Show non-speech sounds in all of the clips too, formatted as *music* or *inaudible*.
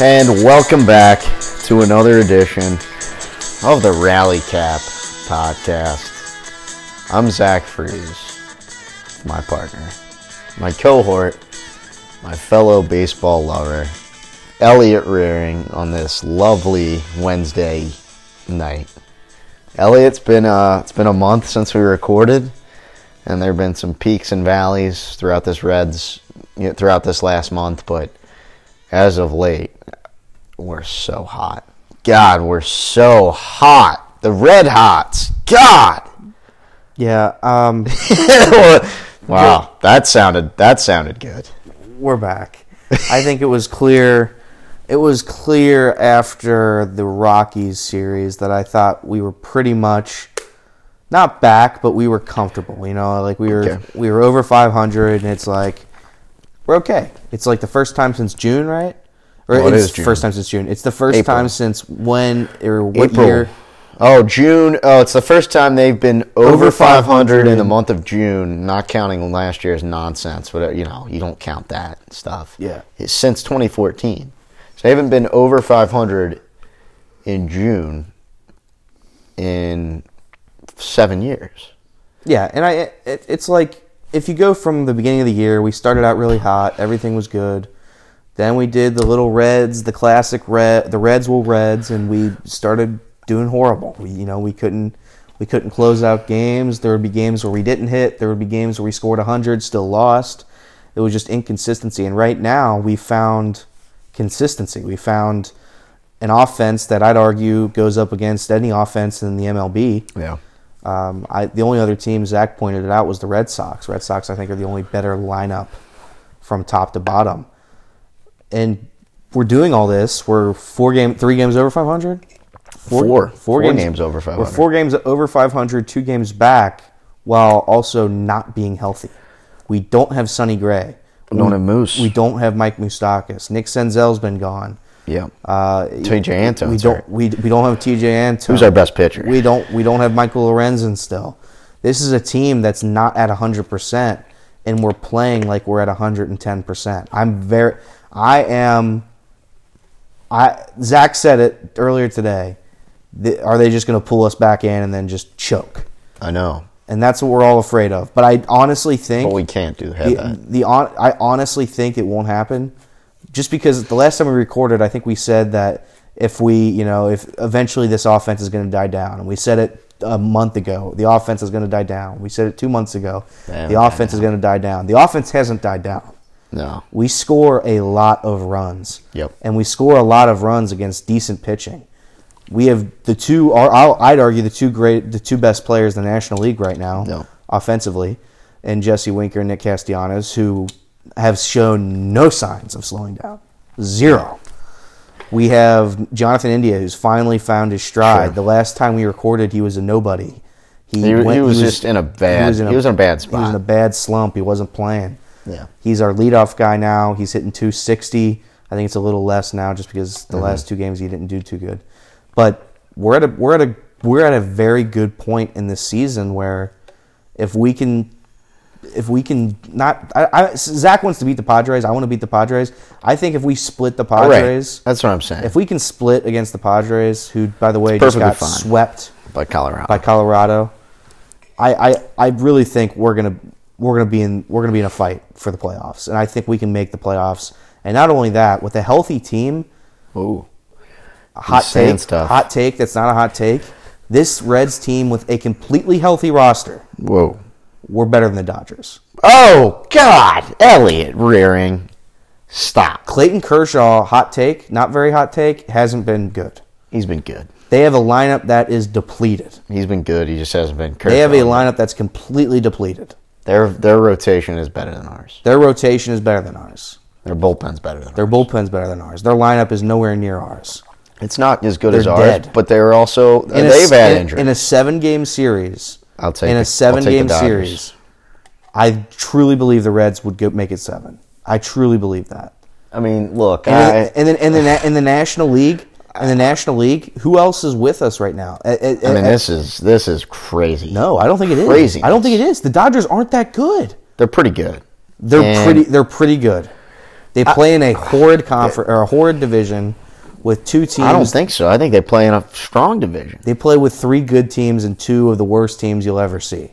and welcome back to another edition of the Rally Cap podcast. I'm Zach Freeze, my partner, my cohort, my fellow baseball lover, Elliot Rearing, on this lovely Wednesday night. Elliot, it's been uh, it's been a month since we recorded, and there have been some peaks and valleys throughout this Reds, throughout this last month, but as of late, we're so hot. God, we're so hot. The red hots. God. Yeah, um, *laughs* wow, that sounded that sounded good. we're back. I think it was clear. It was clear after the Rockies series that I thought we were pretty much not back, but we were comfortable. You know, like we were Okay. we were over 500, and it's like we're okay. It's like the first time since June, right? Or Well, it it's is June. first time since June. It's the first April. time since when or what April. year? Oh, June. Oh, it's the first time they've been over, Over 500 in the month of June, not counting last year's nonsense. But, uh, you know, you don't count that stuff. Yeah. It's since 2014. So they haven't been over 500 in June in seven years. Yeah, and I it, it's like if you go from the beginning of the year, we started out really hot, everything was good. Then we did the little Reds, the classic red, the Reds will Reds, and we started doing horrible. We you know we couldn't we couldn't close out games. There would be games where we didn't hit. There would be games where we scored hundred, still lost. It was just inconsistency. And right now we found consistency. We found an offense that I'd argue goes up against any offense in the MLB. Yeah. Um, I, the only other team Zach pointed it out was the Red Sox. Red Sox, I think, are the only better lineup from top to bottom. And we're doing all this. We're four game, three games over five hundred. Four. Four games over We're 500. four games over five hundred, two games back, while also not being healthy. We don't have Sonny Gray. We don't have Moose. We don't have Mike Moustakas. Nick Senzel's been gone. Yeah. Uh, Tejay Antone's we don't. hurt. We, we don't have TJ Antone. Who's our best pitcher? We don't we don't have Michael Lorenzen still. This is a team that's not at 100% and we're playing like we're at 110%. I'm very I am I Zach said it earlier today. Th- Are they just going to pull us back in and then just choke? I know. And that's what we're all afraid of. But I honestly think But we can't do have the, that. the on, I honestly think it won't happen, just because the last time we recorded, I think we said that if we, you know, if eventually this offense is going to die down, and we said it a month ago, the offense is going to die down. We said it two months ago, haven't the offense is going to die down. The offense hasn't died down. No. We score a lot of runs, Yep. and we score a lot of runs against decent pitching. We have the two. I'll, I'd argue the two great, the two best players in the National League right now, No. offensively, and Jesse Winker and Nick Castellanos, who have shown no signs of slowing down. Zero. We have Jonathan India, who's finally found his stride. Sure. The last time we recorded, he was a nobody. He- he was just in a bad- he was in a bad He was spot. in a bad slump. He wasn't playing. Yeah. He's our leadoff guy now. He's hitting 260. I think it's a little less now, just because Mm-hmm. the last two games he didn't do too good. But we're at a we're at a we're at a very good point in this season where if we can if we can not I, I, Zach wants to beat the Padres. I want to beat the Padres. I think if we split the Right. Padres, That's what I'm saying. if we can split against the Padres, who by the way just got fine. swept by Colorado. by Colorado, I, I, I really think we're gonna we're gonna be in we're gonna be in a fight for the playoffs, and I think we can make the playoffs. And not only that, with a healthy team, Ooh. hot take, stuff. hot take that's not a hot take. This Reds team with a completely healthy roster, Whoa. we're better than the Dodgers. Oh God, Elliot Rearing. Stop. Clayton Kershaw, hot take, not very hot take, hasn't been good. He's been good. They have a lineup that is depleted. He's been good. He just hasn't been. They have a lineup that's completely depleted. Their their rotation is better than ours. Their rotation is better than ours. Their bullpen's better than Their ours. bullpen's better than ours. Their lineup is nowhere near ours. It's not as good They're as ours, dead. but they're also In a- they've had in, injuries. in a seven game series. I'll take in a I'll seven take the game Dodgers. series. I truly believe the Reds would go, make it seven. I truly believe that. I mean, look, And, I, then, and then in the na- in the National League, in the National League, who else is with us right now? Uh, uh, I mean, uh, this is this is crazy. no, I don't think it is. Crazy. I don't think it is. The Dodgers aren't that good. They're pretty good. They're And- pretty. They're pretty good. They play in a horrid confer- or a horrid division with two teams. I don't think so. I think they play in a strong division. they play with three good teams and two of the worst teams you'll ever see.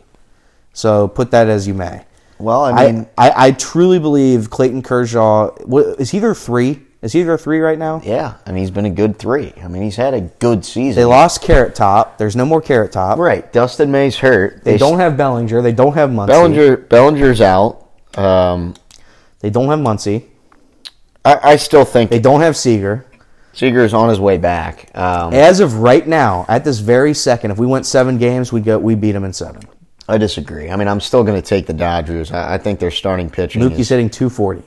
So put that as you may. Well, I I, mean, I, I truly believe Clayton Kershaw what, is he their three? Is he their three right now? yeah. I mean, he's been a good three. I mean, he's had a good season. They lost Carrot Top. There's no more Carrot Top. right. Dustin May's hurt. They don't have Bellinger. They don't have Muncy. Bellinger. Bellinger's out. Um, They don't have Muncy. I, I still think They don't have Seeger. Seager. Seager's on his way back. Um, As of right now, at this very second, if we went seven games, we'd go. We beat them in seven. I disagree. I mean, I'm still going to take the Dodgers. I, I think their starting pitching. Mookie's is, hitting 240.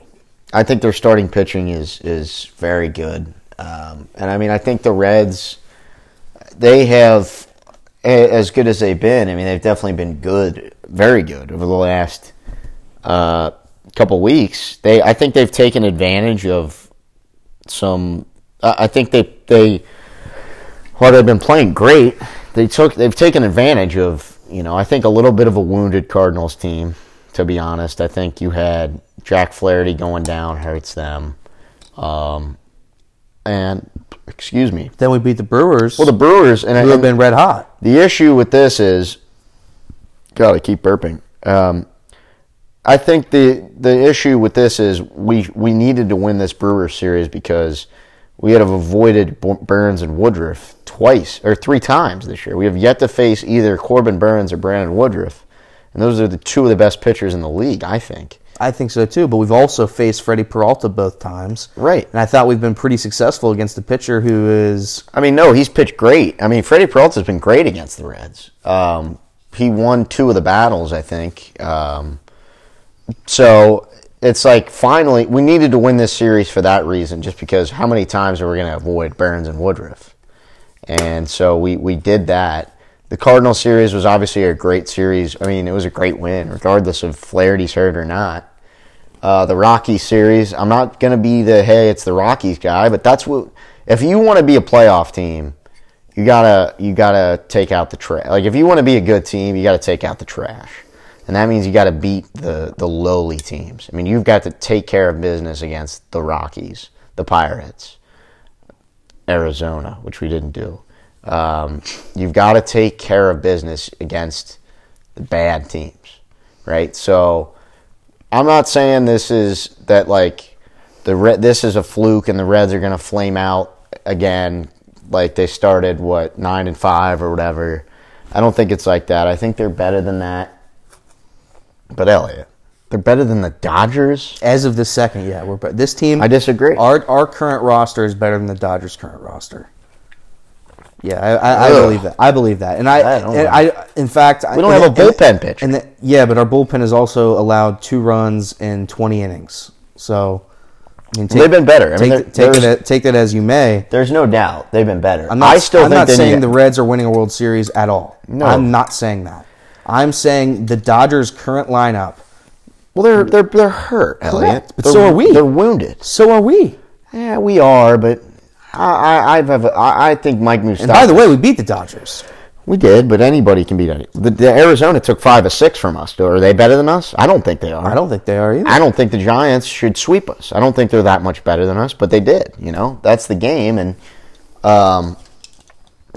I think their starting pitching is is very good. Um, and I mean, I think the Reds, they have as good as they've been. I mean, they've definitely been good, very good over the last uh, couple weeks. They, I think they've taken advantage of some. I think they they while they've been playing great, they took they've taken advantage of you know I think a little bit of a wounded Cardinals team. To be honest, I think you had Jack Flaherty going down hurts them, um, and excuse me. Then we beat the Brewers, Well, the Brewers and, who have been red hot. the issue with this is, God, I keep burping. Um, I think the the issue with this is we we needed to win this Brewers series because we had avoided Burnes and Woodruff twice or three times this year. We have yet to face either Corbin Burnes or Brandon Woodruff, and those are the two of the best pitchers in the league. I think. I think so too. But we've also faced Freddie Peralta both times, Right. And I thought we've been pretty successful against a pitcher who is I mean, no, he's pitched great. I mean, Freddie Peralta's been great against the Reds. Um, he won two of the battles, I think. Um, so it's like finally we needed to win this series for that reason, just because how many times are we going to avoid Burnes and Woodruff? And so we we did that. The Cardinal series was obviously a great series. I mean, it was a great win, regardless of Flaherty's hurt or not. Uh, the Rockies series, I'm not going to be the hey, it's the Rockies guy, but that's what if you want to be a playoff team, you gotta you gotta take out the trash. Like if you want to be a good team, you got to take out the trash, and that means you got to beat the the lowly teams. I mean, you've got to take care of business against the Rockies, the Pirates, Arizona, which we didn't do. Um, you've got to take care of business against the bad teams, right? So I'm not saying this is that like the Red, this is a fluke and the Reds are going to flame out again like they started what nine and five or whatever. I don't think it's like that. I think they're better than that. But Elliot, they're better than the Dodgers. as of the second. Yeah, we're but this team. I disagree. Our our current roster is better than the Dodgers' current roster. Yeah, I, I, I believe that. I believe that, and I, I don't and. I, in fact, We don't have a bullpen pitch. And the, yeah, but our bullpen has also allowed two runs in twenty innings. So, I mean, take, They've been better. I Take, mean, take, that, take that as you may. There's no doubt they've been better. I'm not, I still I'm think not saying the Reds are winning a World Series at all. No. I'm not saying that. I'm saying the Dodgers' current lineup. Well, they're they're they're hurt, Elliot. but They're- so are we. They're wounded. So are we. Yeah, we are, but I I I've have I, I think Mike Moustakas. And by the way, we beat the Dodgers. we did, but anybody can beat any. The, the Arizona took five or six from us. Are they better than us? I don't think they are. I don't think they are either. I don't think the Giants should sweep us. I don't think they're that much better than us, but they did. You know, that's the game, and um,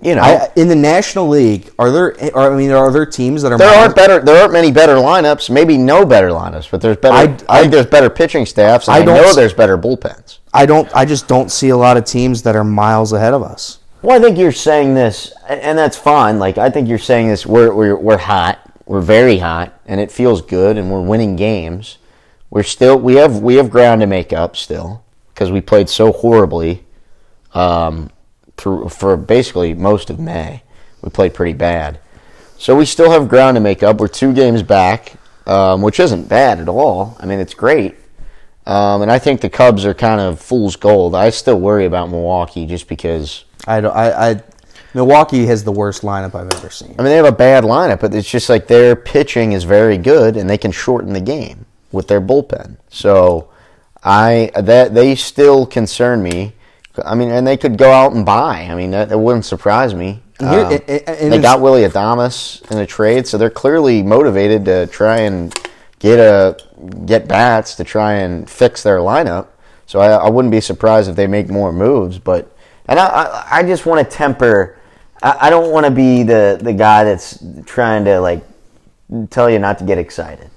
you know, I, in the National League, are there? Are, I mean, are there teams that are? there aren't better. There aren't many better lineups. Maybe no better lineups, but there's better. I- I, think there's better pitching staffs. And I I, know there's better bullpens. I don't. I just don't see a lot of teams that are miles ahead of us. Well, I think you're saying this, and that's fine. Like I think you're saying this. We're we're we're hot. We're very hot, and it feels good, and we're winning games. We're still we have we have ground to make up still because we played so horribly um, for for basically most of May. We played pretty bad, so we still have ground to make up. We're two games back, um, which isn't bad at all. I mean, it's great. Um, and I think the Cubs are kind of fool's gold. I still worry about Milwaukee just because I don't. I, I Milwaukee has the worst lineup I've ever seen. I mean, they have a bad lineup, but it's just like their pitching is very good, and they can shorten the game with their bullpen. So, I that they still concern me. I mean, and they could go out and buy. I mean, that, that wouldn't surprise me. Here- Um, they got Willy Adames in a trade, so they're clearly motivated to try and get a get bats to try and fix their lineup. So I, I wouldn't be surprised if they make more moves. But and I I, I just want to temper. I, I don't want to be the the guy that's trying to like tell you not to get excited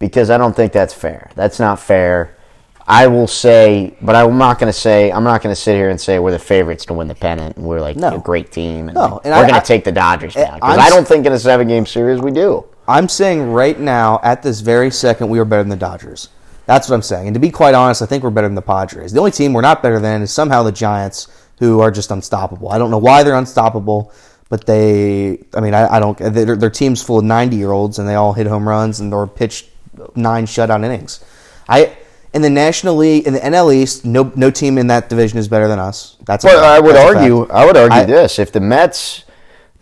because I don't think that's fair. That's not fair. I will say, but I'm not going to say. I'm not going to sit here and say we're the favorites to win the pennant and we're like No. a great team and, No, and we're going to take the Dodgers eh, down. Because I'm I don't think in a seven game series we do. I'm saying right now, at this very second, we are better than the Dodgers. That's what I'm saying. And to be quite honest, I think we're better than the Padres. The only team we're not better than is somehow the Giants, who are just unstoppable. I don't know why they're unstoppable, but they, I mean, I, I don't, their, their team's full of 90 year olds and they all hit home runs and or pitched nine shutout innings. I, in the National League, in the NL East, no, no team in that division is better than us. That's fact. I would argue. I would argue I- this: if the Mets,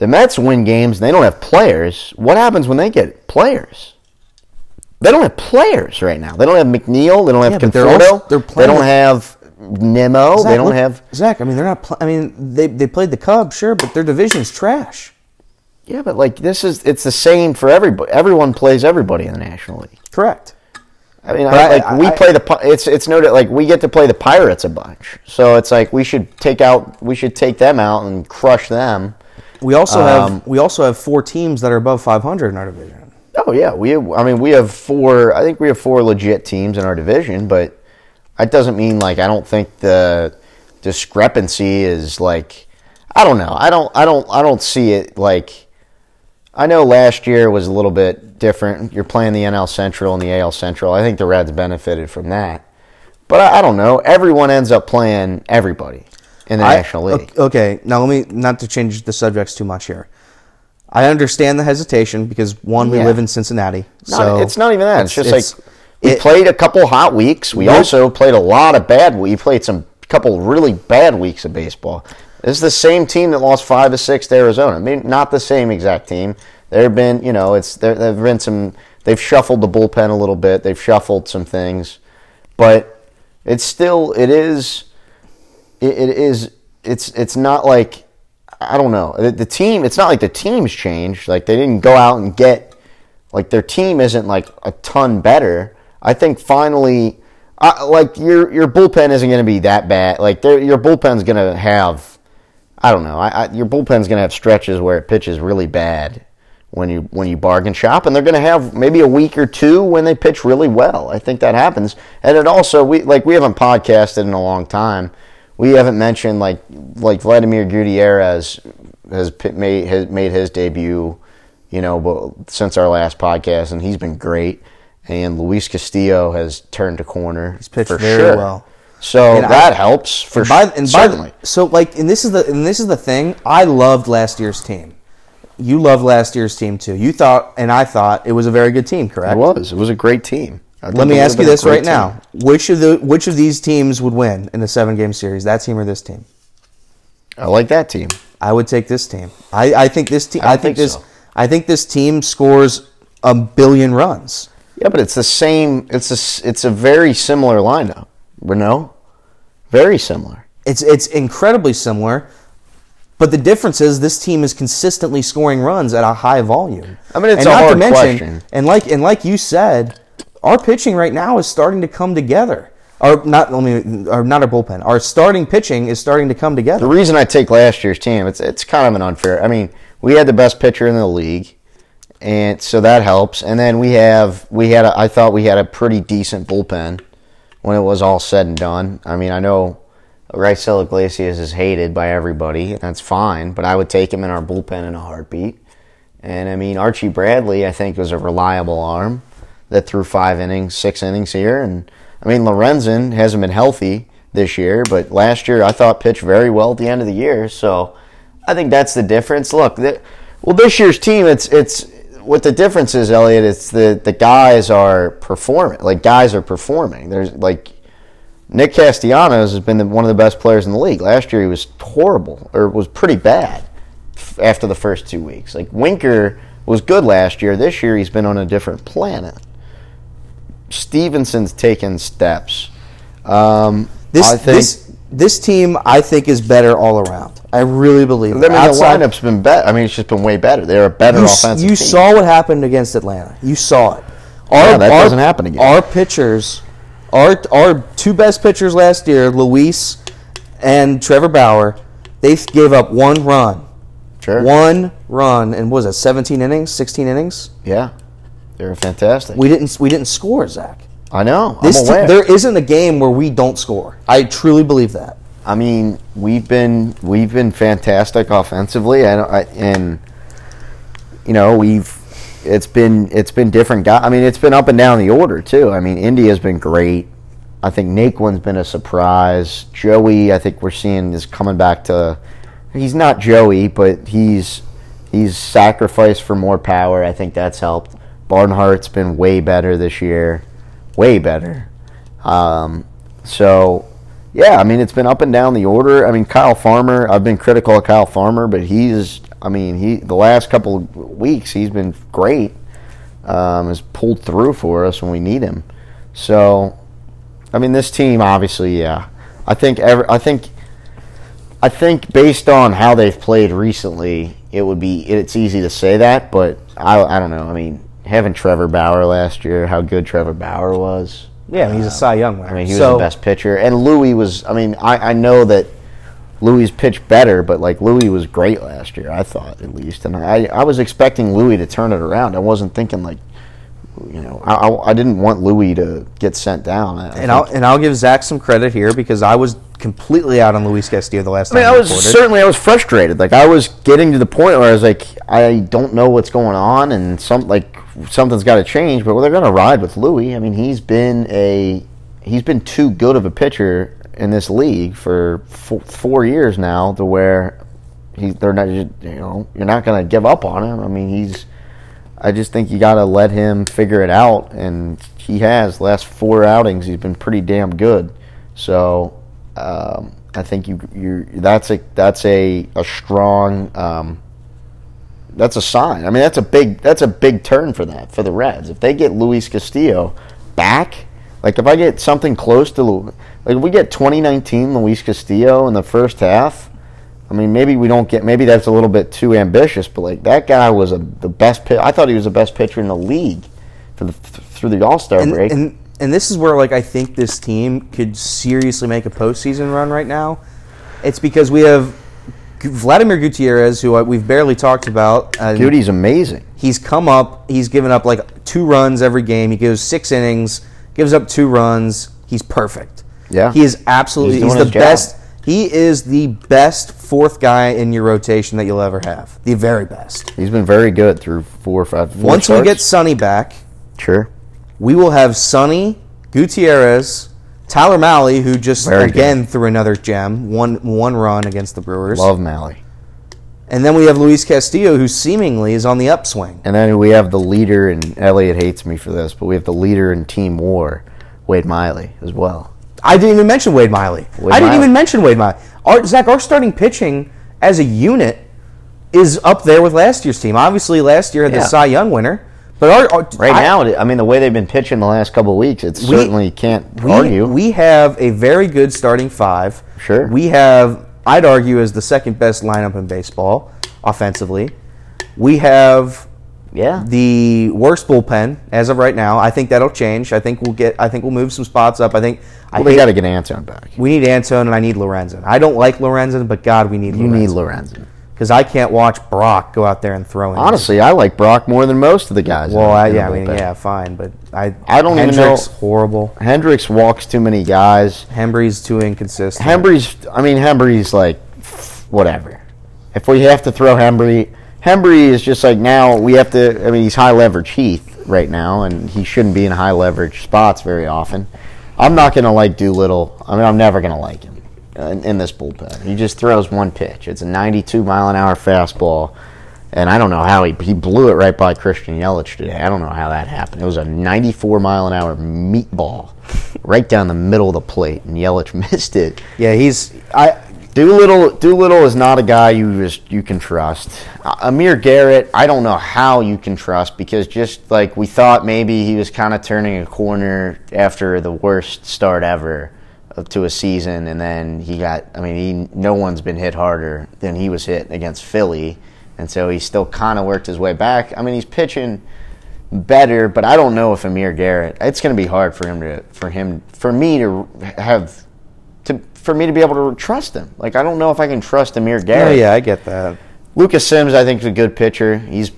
the Mets win games, and they don't have players. What happens when they get players? They don't have players right now. They don't have McNeil. They don't have Yeah, but they're Conforto. also- they're they don't have Nimmo. Zach, they don't look- have. Zach. I mean, they're not. Pl- I mean, they they played the Cubs, sure, but their division's trash. Yeah, but like this is it's the same for everybody. Everyone plays everybody in the National League. Correct. I mean, I, I- like we I- play the it's it's noted like we get to play the Pirates a bunch, so it's like we should take out we should take them out and crush them. We also Um, have we also have four teams that are above 500 in our division. Oh yeah, we have, I mean we have four. I think we have four legit teams in our division, but that doesn't mean like I don't think the discrepancy is like I don't know. I don't I don't I don't see it like I know last year was a little bit different. You're playing the NL Central and the AL Central. I think the Reds benefited from that. But I, I don't know. Everyone ends up playing everybody in the I- National League. Okay, now let me not to change the subjects too much here. I understand the hesitation because one, we Yeah. live in Cincinnati, Not- so it's not even that. It's, just it's- like we it- played a couple hot weeks. We also played a lot of bad. We played some couple really bad weeks of baseball. This is the same team that lost five to six to Arizona. I mean, not the same exact team. There have been, you know, it's there. There've been some. They've shuffled the bullpen a little bit. They've shuffled some things, but it's still. It is. It, it is. It's. It's not like. I don't know. The, the team. It's not like the team's changed. Like they didn't go out and get like their team isn't like a ton better. I think finally, uh, like your your bullpen isn't going to be that bad. Like your bullpen's going to have, I don't know. I, I, your bullpen's going to have stretches where it pitches really bad when you when you bargain shop, and they're going to have maybe a week or two when they pitch really well. I think that happens, and it also we like we haven't podcasted in a long time. We haven't mentioned like like Vladimir Gutierrez has made has made his debut you know, but since our last podcast, and he's been great. And Luis Castillo has turned a corner. He's pitched for very sure. well. So And I- that helps for and by, and by certainly. the, so like and this is the and this is the thing i loved last year's team you loved last year's team too you thought and i thought it was a very good team correct it was. It was a great team. Let me ask you this right great now which of the which of these teams would win in the seven game series that team or this team team. I like that team. i would take this team i, I think this team I i, think, think this so. i think this team scores a billion runs Yeah, but it's the same. It's a it's a very similar lineup. Renault, very similar. it's it's incredibly similar but the difference is this team is consistently scoring runs at a high volume. I mean, it's and a not hard to mention, question. And like and like you said, our pitching right now is starting to come together. Or not only, or not our bullpen. Our starting pitching is starting to come together. The reason I take last year's team, it's it's kind of an unfair. I mean, we had the best pitcher in the league, and so that helps. And then we have we had a, I thought we had a pretty decent bullpen when it was all said and done. I mean, I know Raisel Iglesias is hated by everybody, that's fine. But I would take him in our bullpen in a heartbeat. And I mean, Archie Bradley, I think, was a reliable arm that threw five innings, six innings here. And I mean, Lorenzen hasn't been healthy this year, but last year I thought pitched very well at the end of the year. So I think that's the difference. Look, well, this year's team, it's it's what the difference is, Elliot. It's the the guys are performing. Like guys are performing. There's like Nick Castellanos has been the, one of the best players in the league. Last year he was horrible or was pretty bad after the first two weeks. Like Winker was good last year. This year he's been on a different planet. Stephenson's taken steps. Um, This I think. this this team I think is better all around. I really believe. I mean, Outside- the lineup's been better. I mean, it's just been way better. They're a better you, offensive you team. saw what happened against Atlanta. You saw it. Our, Yeah, that our- doesn't happen again. Our pitchers Our our two best pitchers last year, Luis and Trevor Bauer, they gave up one run. Sure. One run and what was it 17 innings, 16 innings? Yeah. They were fantastic. We didn't we didn't score, Zach. I know. This aware. there isn't a game where we don't score. I truly believe that. I mean, we've been we've been fantastic offensively, and I, and you know we've it's been it's been different guys. I mean, it's been up and down the order too. I mean, India's been great. I think Naquin's been a surprise. Joey, I think we're seeing is coming back to. He's not Joey, but he's he's sacrificed for more power. I think that's helped. Barnhart's been way better this year, way better. Um, so, yeah, I mean, it's been up and down the order. I mean, Kyle Farmer, I've been critical of Kyle Farmer, but he's, I mean, he the last couple of weeks he's been great. Um, has pulled through for us when we need him. So, I mean, this team obviously, yeah. I think every, I think, I think based on how they've played recently, it would be it's easy to say that, but I, I don't know. I mean, having Trevor Bauer last year, how good Trevor Bauer was. Yeah, I mean, he's a uh, Cy Young winner. I mean, he was so, the best pitcher, and Louis was. I mean, I, I know that Louis pitched better, but like Louis was great last year. I thought at least, and I I was expecting Louis to turn it around. I wasn't thinking like, you know, I I, I didn't want Louis to get sent down. I, I And I'll and I'll give Zach some credit here because I was completely out on Luis Castillo the last I mean, time I was recorded. certainly I was frustrated. Like I was getting to the point where I was like, I don't know what's going on, and some like something's got to change. But well, they're going to ride with Louis. I mean, he's been a he's been too good of a pitcher in this league for four, four years now, to where he they're not you know you're not going to give up on him. I mean, he's I just think you got to let him figure it out, and he has. Last four outings, he's been pretty damn good. So um, I think you you that's a that's a a strong um, that's a sign. I mean, that's a big that's a big turn for that for the Reds. If they get Luis Castillo back, like if I get something close to like if we get 2019 Luis Castillo in the first half. I mean, maybe we don't get. Maybe that's a little bit too ambitious, but like that guy was a, the best. I thought he was the best pitcher in the league for the through the All Star and, break. and and this is where like I think this team could seriously make a postseason run right now. It's because we have Vladimir Gutierrez, who we've barely talked about. Goody's amazing. He's come up. He's given up like two runs every game. He goes six innings, gives up two runs. He's perfect. Yeah. he is absolutely. He's He's, the his job. best. He is the best fourth guy in your rotation that you'll ever have. The very best. He's been very good through four or five. Four Once we get Sonny back, sure. we will have Sonny, Gutierrez, Tyler Mahle, who just Very again threw another gem, one one run against the Brewers, Love Mahle. and then we have Luis Castillo, who seemingly is on the upswing. And then we have the leader, and Elliot hates me for this, but we have the leader in Team War, Wade Miley, as well. I didn't even mention Wade Miley. Wade I didn't Miley. even mention Wade Miley. Our, Zach, our starting pitching as a unit is up there with last year's team. Obviously, last year had Yeah. the Cy Young winner, but our, our Right I- now, I mean, the way they've been pitching the last couple of weeks, it certainly can't we, argue. We have a very good starting five. Sure. We have, I'd argue, as the second best lineup in baseball offensively. We have yeah. the worst bullpen as of right now. I think that'll change. I think we'll get. I think we'll move some spots up. I think. I well, they hate- got to get Antone back. we need Antone and I need Lorenzen. I don't like Lorenzen, but God, we need You need Lorenzen Lorenzen. Because I can't watch Brock go out there and throw. innings. Honestly, I like Brock more than most of the guys. well, I, yeah, I mean, yeah, fine, but I. I don't even know- Hendrix, horrible. Hendrix walks too many guys. Hembree's too inconsistent. Hembree's, I mean, Hembree's like, whatever. If we have to throw Hembree, Hembree is just like now we have to. I mean, he's high leverage Heath right now, and he shouldn't be in high leverage spots very often. I'm not gonna like Doolittle. I mean, I'm never gonna like him in, in this bullpen. He just throws one pitch. It's a 92 mile an hour fastball, and I don't know how he he blew it right by Christian Yelich today. I don't know how that happened. It was a 94 mile an hour meatball right down the middle of the plate, and Yelich *laughs* missed it. yeah, he's. I. Doolittle Doolittle is not a guy you just you can trust. Amir Garrett, I don't know how you can trust because just like we thought maybe he was kind of turning a corner after the worst start ever to a season and then he got I mean he no one's been hit harder than he was hit against Philly and so he still kind of worked his way back. I mean he's pitching better, but I don't know if Amir Garrett. It's going to be hard for him to for him for me to have to for me to be able to trust him. Like I don't know if I can trust Amir Yeah, Garrett. yeah, I get that. Lucas Sims, I think, is a good pitcher. He's,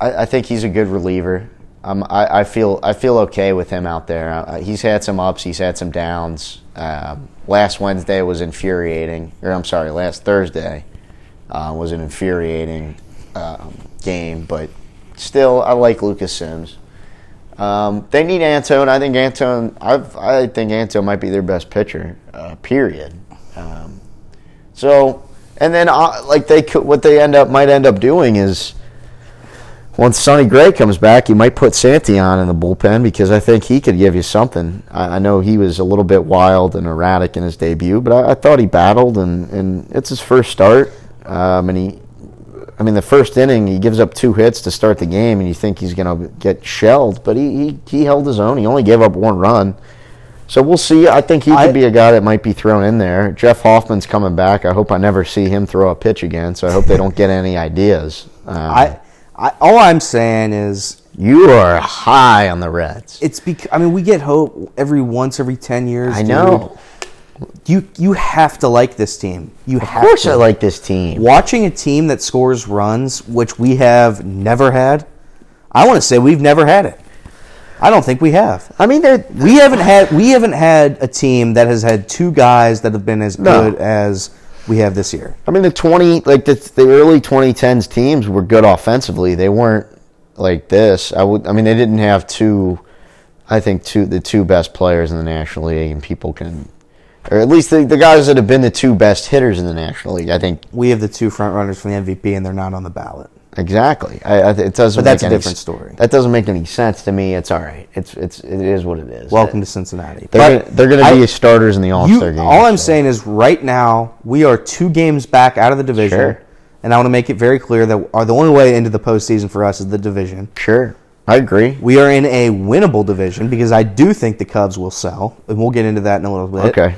I, I think he's a good reliever. Um, I, I feel, I feel okay with him out there. Uh, he's had some ups, he's had some downs. Um, last Wednesday was infuriating, or I'm sorry, last Thursday uh, was an infuriating um, game, but still, I like Lucas Sims. Um, they need Antone. I think Antone. I've, I think Antone might be their best pitcher. Uh, period. Um, so, and then uh, like they could, what they end up might end up doing is once Sonny Gray comes back, you might put Santillan in the bullpen because I think he could give you something. I, I know he was a little bit wild and erratic in his debut, but I, I thought he battled and, and it's his first start. Um, and he, I mean, the first inning he gives up two hits to start the game, and you think he's going to get shelled, but he, he he held his own. He only gave up one run. So we'll see. I think he I- could be a guy that might be thrown in there. Jeff Hoffman's coming back. I hope I never see him throw a pitch again. So I hope they don't get any ideas. Um, I, I all I'm saying is you are high on the Reds. it's because I mean we get hope every once every ten years. I dude. know. You you have to like this team. You Of have course, to. I like this team. watching a team that scores runs, which we have never had. I want to say we've never had it. I don't think we have. I mean, We haven't had we haven't had a team that has had two guys that have been as No. good as we have this year. I mean, the twenty like the the early 2010s teams were good offensively. They weren't like this. I would. I mean, they didn't have two. I think two the two best players in the National League, and people can, or at least the, the guys that have been the two best hitters in the National League. I think We have the two front runners for the MVP, and they're not on the ballot. Exactly. I, I, it doesn't. But that's make a any different s- story. That doesn't make any sense to me. It's all right. It's it's it is what it is. Welcome to Cincinnati. They're But gonna, they're going to be starters in the All Star game. all I'm so- saying is, right now we are two games back out of the division, Sure. and I want to make it very clear that our, the only way into the postseason for us is the division. Sure, I agree. We are in a winnable division because I do think the Cubs will sell, and we'll get into that in a little bit. Okay.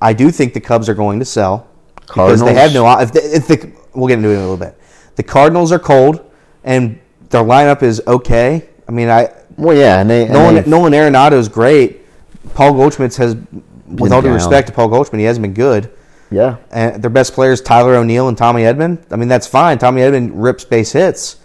I do think the Cubs are going to sell because they have no. If, the, if the, we'll get into it in a little bit. The Cardinals are cold, and their lineup is okay. I mean, I Well, yeah, and they Nolan they've- Nolan Arenado is great. Paul Goldschmidt has, with all due respect to Paul Goldschmidt, he hasn't been good. yeah. And their best players, Tyler O'Neill and Tommy Edman. I mean, that's fine. Tommy Edman rips base hits,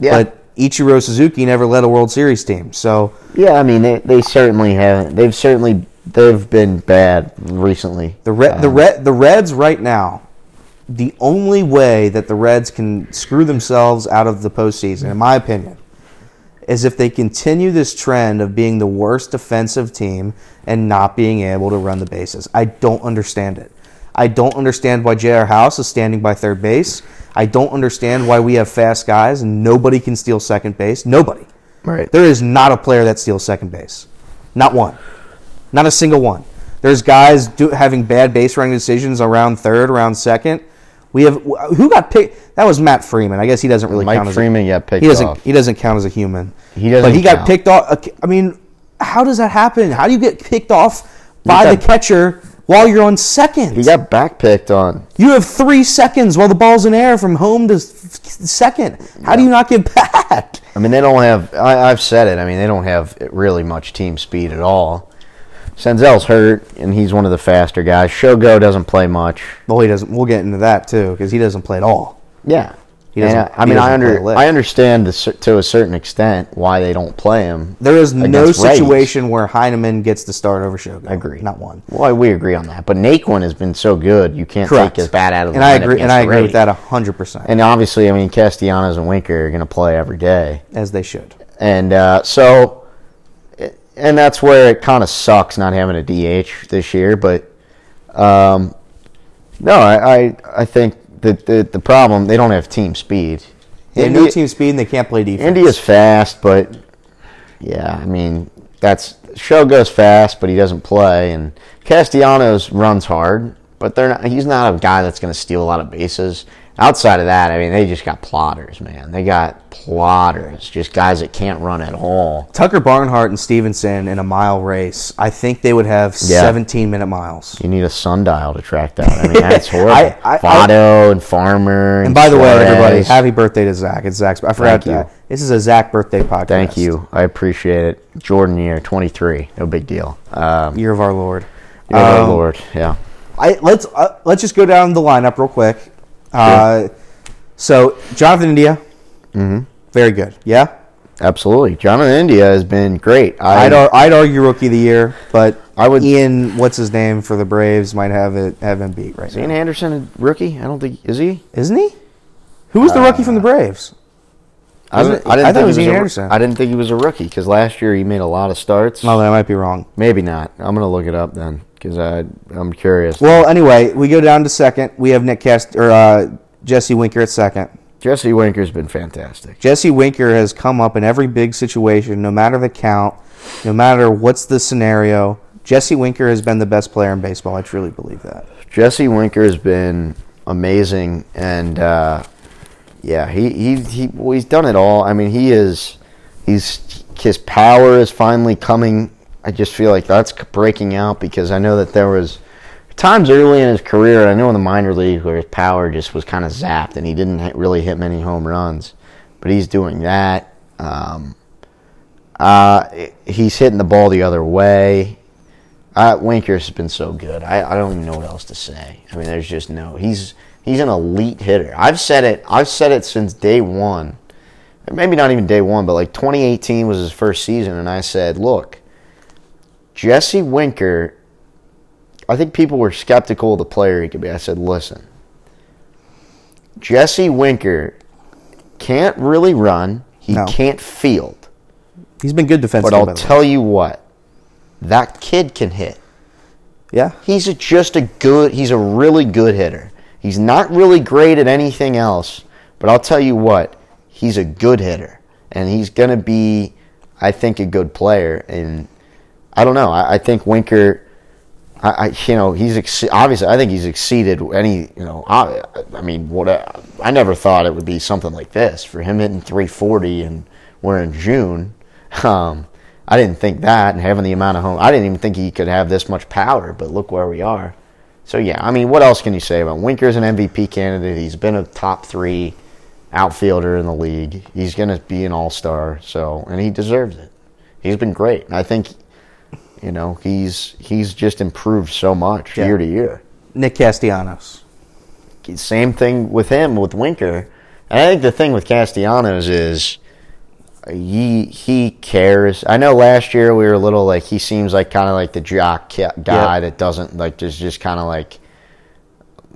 Yeah. but Ichiro Suzuki never led a World Series team. So Yeah, I mean they, they certainly haven't. They've certainly they've been bad recently. The Red, the Um, Red, the Reds right now. The only way that the Reds can screw themselves out of the postseason, in my opinion, is if they continue this trend of being the worst defensive team and not being able to run the bases. I don't understand it. I don't understand why J.R. House is standing by third base. I don't understand why we have fast guys and nobody can steal second base. Nobody. Right. There is not a player that steals second base. Not one. Not a single one. There's guys do, having bad base running decisions around third, around second. We have who got picked. That was Matt Freeman. I guess he doesn't really Mike count as Freeman a, got picked He doesn't. off. He doesn't count as a human. He doesn't But he got picked off. I mean, how does that happen? How do you get picked off by got- the catcher while you're on second? He got backpicked on. You have three seconds while the ball's in air from home to second. How do you not get *laughs* back? I mean they don't have. I, I've said it. I mean they don't have really much team speed at all. Senzel's hurt, and he's one of the faster guys. Shogo doesn't play much. Well, he doesn't. We'll get into that too because he doesn't play at all. Yeah. He doesn't- I he mean, I doesn't a under. I understand the, to a certain extent why they don't play him. There is no situation where Heineman gets to start over Shogo. I agree. Not one. Well, we agree on that. But Naquin has been so good, you can't Correct. take his bat out of the and I agree. And I agree with that hundred percent, And obviously, I mean, Castellanos and Winker are going to play every day. as they should. And uh, so, and that's where it kind of sucks not having a DH this year. But um, no, I, I, I think that the, the problem, they don't have team speed. They have no team speed and they can't play defense. India's fast, but yeah, I mean that's Shogo's fast, but he doesn't play. And Castellanos runs hard, but they're not. He's not a guy that's going to steal a lot of bases. Outside of that, I mean, they just got plotters, man. They got plotters, just guys that can't run at all. Tucker Barnhart and Stephenson in a mile race, I think they would have Yeah. 17 minute miles. You need a sundial to track that. I mean, that's *laughs* horrible. I- I- Votto and Farmer. And, And by the way, everybody, happy birthday to Zach. It's Zach's. I forgot that. This is a Zach birthday podcast. Thank you. I appreciate it. Jordan year, 23. No big deal. Um, Year of our Lord. you're our Um, Lord. Yeah. I let's uh, let's just go down the lineup real quick. Uh, so Jonathan India, Mm-hmm. very good. Yeah, Absolutely. Jonathan India has been great. I, I'd ar- I'd argue rookie of the year, but I would- Ian, what's his name for the Braves, might have it have him beat right Ian now. Anderson a rookie? I don't think is he? Isn't he? Who was the rookie from the Braves? I, Isn't didn't- it- I didn't I thought think it was Ian Anderson. I didn't think he was a rookie because last year he made a lot of starts. Oh, I might be wrong. Maybe not. I'm gonna look it up then because I I'm curious. Well, anyway, we go down to second. We have Nick Cast or uh, Jesse Winker at second. Jesse Winker's been fantastic. Jesse Winker has come up in every big situation, no matter the count, no matter what's the scenario. Jesse Winker has been the best player in baseball. I truly believe that. Jesse Winker has been amazing, and uh, yeah, he, he he well, he's done it all. I mean, he is he's his power is finally coming. I just feel like that's breaking out because I know that there was times early in his career. I know in the minor league where his power just was kind of zapped, and he didn't really hit many home runs. But he's doing that. Um, uh, he's hitting the ball the other way. Uh, Winker's been so good. I, I don't even know what else to say. I mean, there's just no. He's he's an elite hitter. I've said it. I've said it since day one. Maybe not even day one, but like 2018 was his first season, and I said, look, Jesse Winker. I think people were skeptical of the player he could be. I said, listen, Jesse Winker can't really run. He No. can't field. He's been good defensively. But. I'll tell you what, that kid can hit. yeah, He's a, just a good. He's a really good hitter. He's not really great at anything else, but I'll tell you what, he's a good hitter, and he's gonna be, I think, a good player. And I don't know. I, I think Winker. I, I you know he's ex- obviously I think he's exceeded any you know I, I mean what I, I never thought it would be something like this. For him hitting 340 and we're in June um, I didn't think that and having the amount of home I didn't even think he could have this much power but look where we are. So yeah I mean what else can you say about Winker's an MVP candidate. He's been a top three outfielder in the league. He's gonna be an all star so and he deserves it. He's been great. And I think you know, he's he's just improved so much Yeah. year to year. Nick Castellanos. Same thing with him with Winker. And I think the thing with Castellanos is uh, he he cares. I know last year we were a little like he seems like kind of like the jock guy Yeah. that doesn't like just just kind of like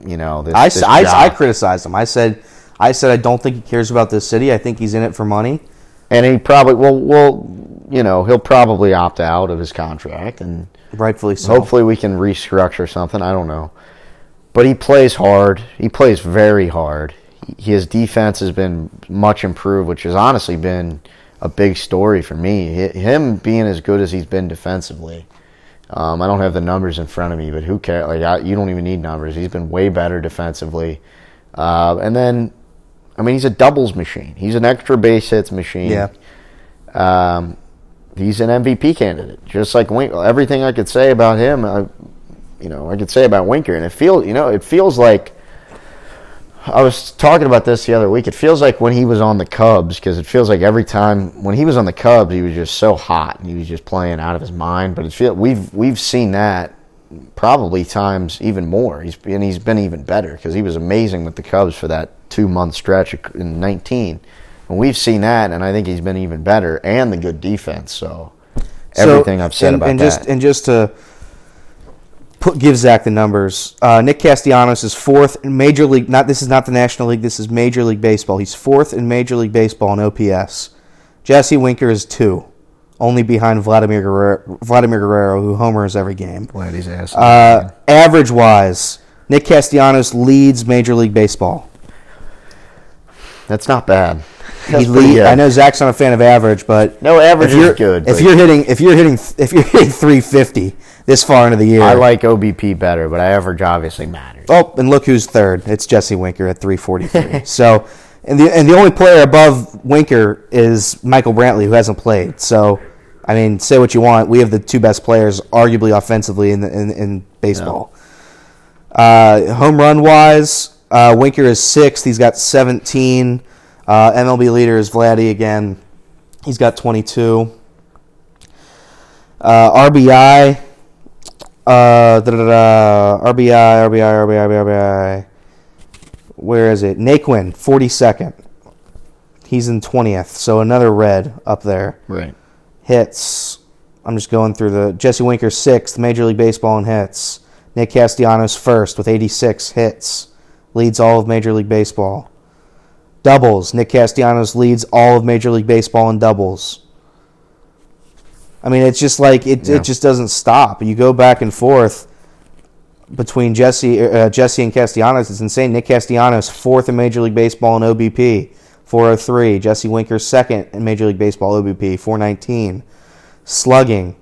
you know this. I, this I, I criticized him. I said I said I don't think he cares about this city. I think he's in it for money. and he probably well well you know he'll probably opt out of his contract and Rightfully so. Hopefully, we can restructure something. I don't know, but he plays hard. He plays very hard. His defense has been much improved, which has honestly been a big story for me. Him being as good as he's been defensively. Um, I don't have the numbers in front of me, but who cares? Like I, you don't even need numbers. He's been way better defensively, uh, and then, I mean, he's a doubles machine. He's an extra base hits machine. Yeah. Um, he's an MVP candidate, just like Wink. Everything I could say about him, I, you know, I could say about Winker, and it feels, you know, it feels like. I was talking about this the other week. It feels like when he was on the Cubs, because it feels like every time when he was on the Cubs, he was just so hot and he was just playing out of his mind. But it feel we've we've seen that probably times even more. He's and he's been even better because he was amazing with the Cubs for that two month stretch in 19. And we've seen that, and I think he's been even better, and the good defense. So So, everything I've said and, about and that. just and just to put give Zach the numbers. Uh, Nick Castellanos is fourth in Major League. Not this is not the National League. This is Major League Baseball. He's fourth in Major League Baseball in OPS. Jesse Winker is two, only behind Vladimir Guerrero, Vladimir Guerrero, who homers every game. Glad he's asked. Uh, average wise, Nick Castellanos leads Major League Baseball. That's not bad. That's lead. I know Zach's not a fan of average, but No, average is good. If you're hitting, if you're hitting, if you're hitting 350 this far into the year, I like OBP better, but average obviously matters. Oh, and look who's third. It's Jesse Winker at 343. *laughs* so, and the and the only player above Winker is Michael Brantley, who hasn't played. So, I mean, say what you want. We have the two best players, arguably offensively, in the, in, in baseball. Uh, home run wise, uh, Winker is sixth. He's got 17. Uh, MLB leader is Vladdy again. He's got 22. Uh, RBI, uh, RBI, RBI, RBI, RBI, RBI. Where is it? Naquin, 42nd. He's in 20th, so another red up there. Right. Hits. I'm just going through the Jesse Winker sixth, Major League Baseball in hits. Nick Castellanos first with 86 hits, leads all of Major League Baseball. Doubles. Nick Castellanos leads all of Major League Baseball in doubles. I mean, it's just like it. Yeah. It just doesn't stop. You go back and forth between Jesse, uh, Jesse and Castellanos. It's insane. Nick Castellanos fourth in Major League Baseball in OBP, 403. Jesse Winker second in Major League Baseball OBP, 419. Slugging.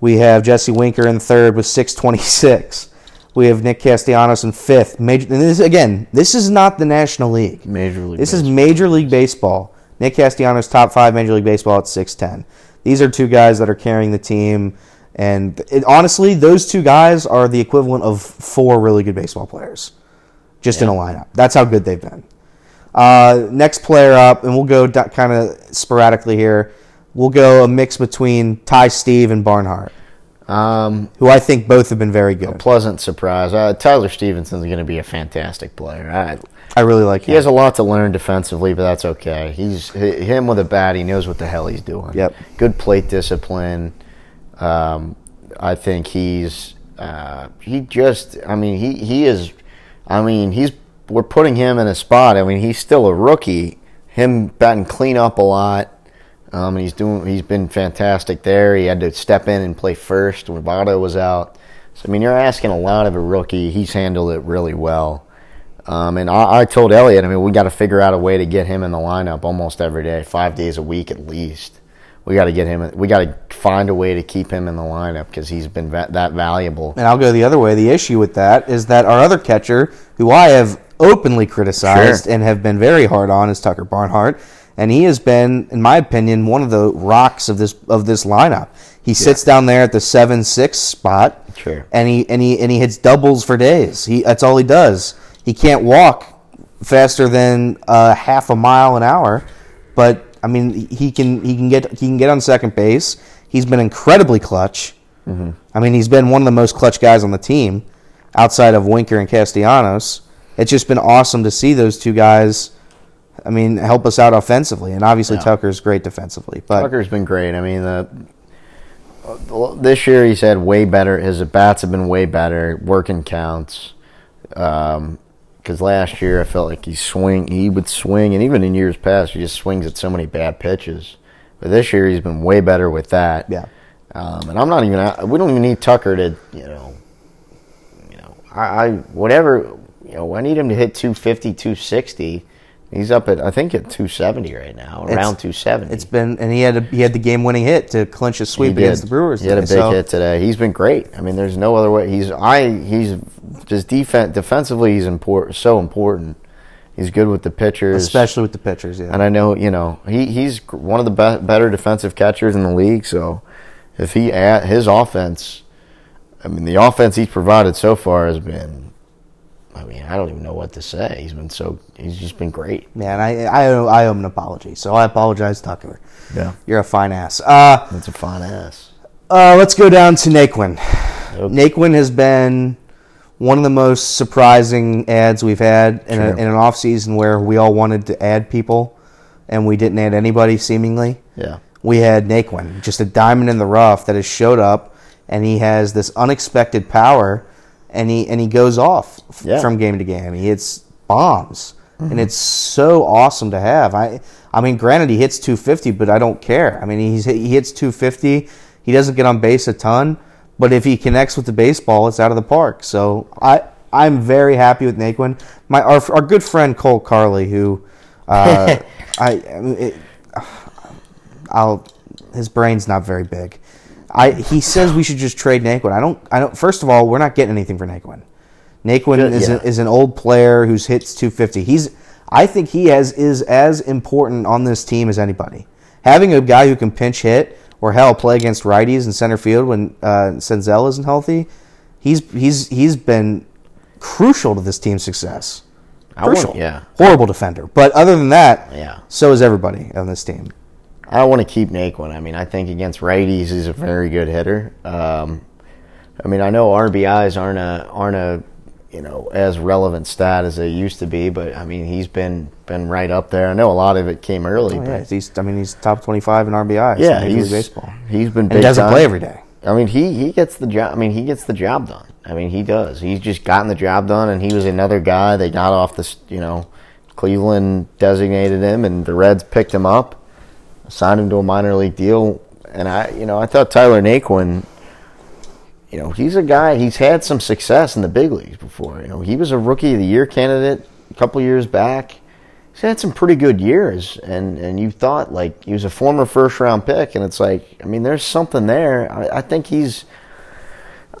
We have Jesse Winker in third with 626. We have Nick Castellanos in fifth. Major. And this again, this is not the National League. Major League. This is Baseball. Major League Baseball. Nick Castellanos, top five Major League Baseball at 6'10. These are two guys that are carrying the team. And it, honestly, those two guys are the equivalent of four really good baseball players just in a lineup. That's how good they've been. Uh, next player up, and we'll go kind of sporadically here. We'll go a mix between Ty Steve and Barnhart, um, who I think both have been very good. pleasant surprise. Uh, Tyler Stephenson's going to be a fantastic player. I, I really like him. he him. has a lot to learn defensively, but that's okay. He's him with a bat. He knows what the hell he's doing. Yep. Good plate discipline. Um, I think he's uh, he just. I mean, he he is. I mean, he's. We're putting him in a spot. I mean, he's still a rookie. Him batting clean up a lot. Um, and he's doing. He's been fantastic there. He had to step in and play first when Votto was out. So I mean, you're asking a lot of a rookie. He's handled it really well. Um, and I, I told Elliot, I mean, we got to figure out a way to get him in the lineup almost every day, five days a week at least. We got to get him. We got to find a way to keep him in the lineup because he's been va- that valuable. And I'll go the other way. The issue with that is that our other catcher, who I have openly criticized Sure. and have been very hard on, is Tucker Barnhart, and he has been, in my opinion, one of the rocks of this of this lineup. He sits down there at the seven six spot, Sure. and he and he and he hits doubles for days. He that's all he does. He can't walk faster than uh, half a mile an hour, but I mean he can he can get he can get on second base. He's been incredibly clutch. I mean he's been one of the most clutch guys on the team, outside of Winker and Castellanos. It's just been awesome to see those two guys. I mean, help us out offensively, and obviously Yeah. Tucker's great defensively. But Tucker's been great. I mean, the, this year he's had way better. His at bats have been way better. Working counts. Because last year I felt like he swing, he would swing, and even in years past he just swings at so many bad pitches. But this year he's been way better with that. Yeah. Um, and I'm not even. We don't even need Tucker to, you know, you know, I, I whatever, you know, I need him to hit 250, 260. He's up at I think at 270 right now, around It's- 270. it's been, and he had a, he had the game winning hit to clinch a sweep against the Brewers. He had a big so- hit today. He's been great. I mean, there's no other way. He's I he's just defense defensively. He's important, so important. He's good with the pitchers, especially with the pitchers. Yeah, and I know you know he he's one of the be- better defensive catchers in the league. So if he at his offense, I mean, the offense he's provided so far has been. I mean, I don't even know what to say. He's been so. He's just been great. man, I I owe, I owe him an apology, so I apologize, Tucker. Yeah, You're a fine ass. Uh, that's a fine ass. uh, let's go down to Naquin. Yep. Naquin has been one of the most surprising ads we've had in, a, in an off season where we all wanted to add people, and we didn't add anybody seemingly. Yeah, we had Naquin, just a diamond in the rough that has showed up, and he has this unexpected power, and he and he goes off f- Yeah. from game to game. He hits bombs, and it's so awesome to have. I I mean, granted, he hits 250, but I don't care. I mean, he's he hits 250. He doesn't get on base a ton, but if he connects with the baseball, it's out of the park. So I I'm very happy with Naquin. My our, our good friend Cole Carley, who Uh, *laughs* I, I mean, it, I'll. His brain's not very big. I he says we should just trade Naquin. I don't. I don't. First of all, we're not getting anything for Naquin. Naquin Good, is yeah. a, is an old player who's hits 250. He's. I think he has is as important on this team as anybody. Having a guy who can pinch hit or hell play against righties in center field when uh, Senzel isn't healthy, he's he's he's been crucial to this team's success. I Crucial. yeah. Horrible defender. But other than that, Yeah. so is everybody on this team. I want to keep Naquin. I mean, I think against righties he's a very good hitter. Um, I mean, I know RBIs aren't a aren't a you know as relevant stat as they used to be, but I mean he's been been right up there. I know a lot of it came early, Oh, yeah, but he's. I mean, he's top twenty-five in RBIs. yeah, in he's baseball. he's been big he doesn't time. play every day. I mean, he he gets the job. I mean, he gets the job done. I mean, he does. He's just gotten the job done, and he was another guy. They got off this, you know, Cleveland designated him, and the Reds picked him up, signed him to a minor league deal. And I, you know, I thought Tyler Naquin, you know, he's a guy. He's had some success in the big leagues before. You know, he was a rookie of the year candidate a couple years back. He's had some pretty good years, and and you thought like he was a former first round pick, and it's like, I mean, there's something there. I, I think he's.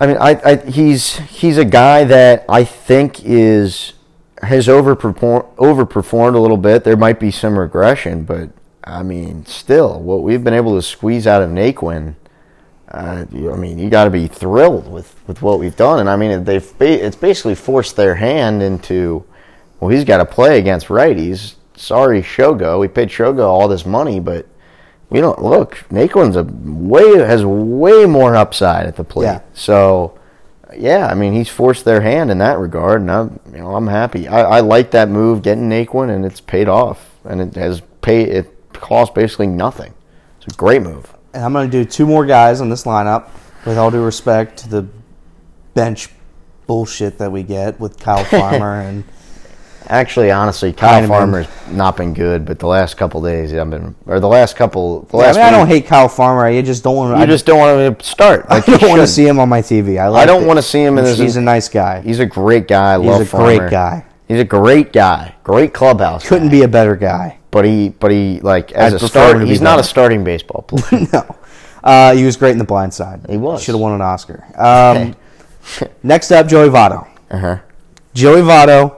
I mean, I, I he's he's a guy that I think is has overperformed overperformed a little bit. There might be some regression, but I mean, still, what we've been able to squeeze out of Naquin, uh, I mean, you got to be thrilled with, with what we've done. And I mean, they've it's basically forced their hand into, well, he's got to play against righties. Sorry, Shogo. We paid Shogo all this money, but we don't look. Naquin's a way has way more upside at the plate. Yeah. So, yeah, I mean, he's forced their hand in that regard, and I'm you know I'm happy. I, I like that move, getting Naquin, and it's paid off, and it has paid. It cost basically nothing. It's a great move. And I'm going to do two more guys on this lineup. With all due respect to the bench bullshit that we get with Kyle *laughs* Farmer and Actually, honestly, Kyle Heineman. Farmer's not been good, but the last couple days I've been, or the last couple, the Yeah, I mean, I don't hate Kyle Farmer. I just don't want. You I just don't want him to start. I Like you don't want to see him on my TV. I, like don't it. wanna see him in He's, he's a nice guy. He's a great guy. I He's love a great guy. He's a great guy. Great clubhouse. Couldn't guy. be a better guy. But he, but he, like as I'd a prefer start, him to be he's not a starting baseball *laughs* player. no, uh, he was great in The Blind Side. He was. Should have won an Oscar. Um, *laughs* next up, Joey Votto. uh huh. Joey Votto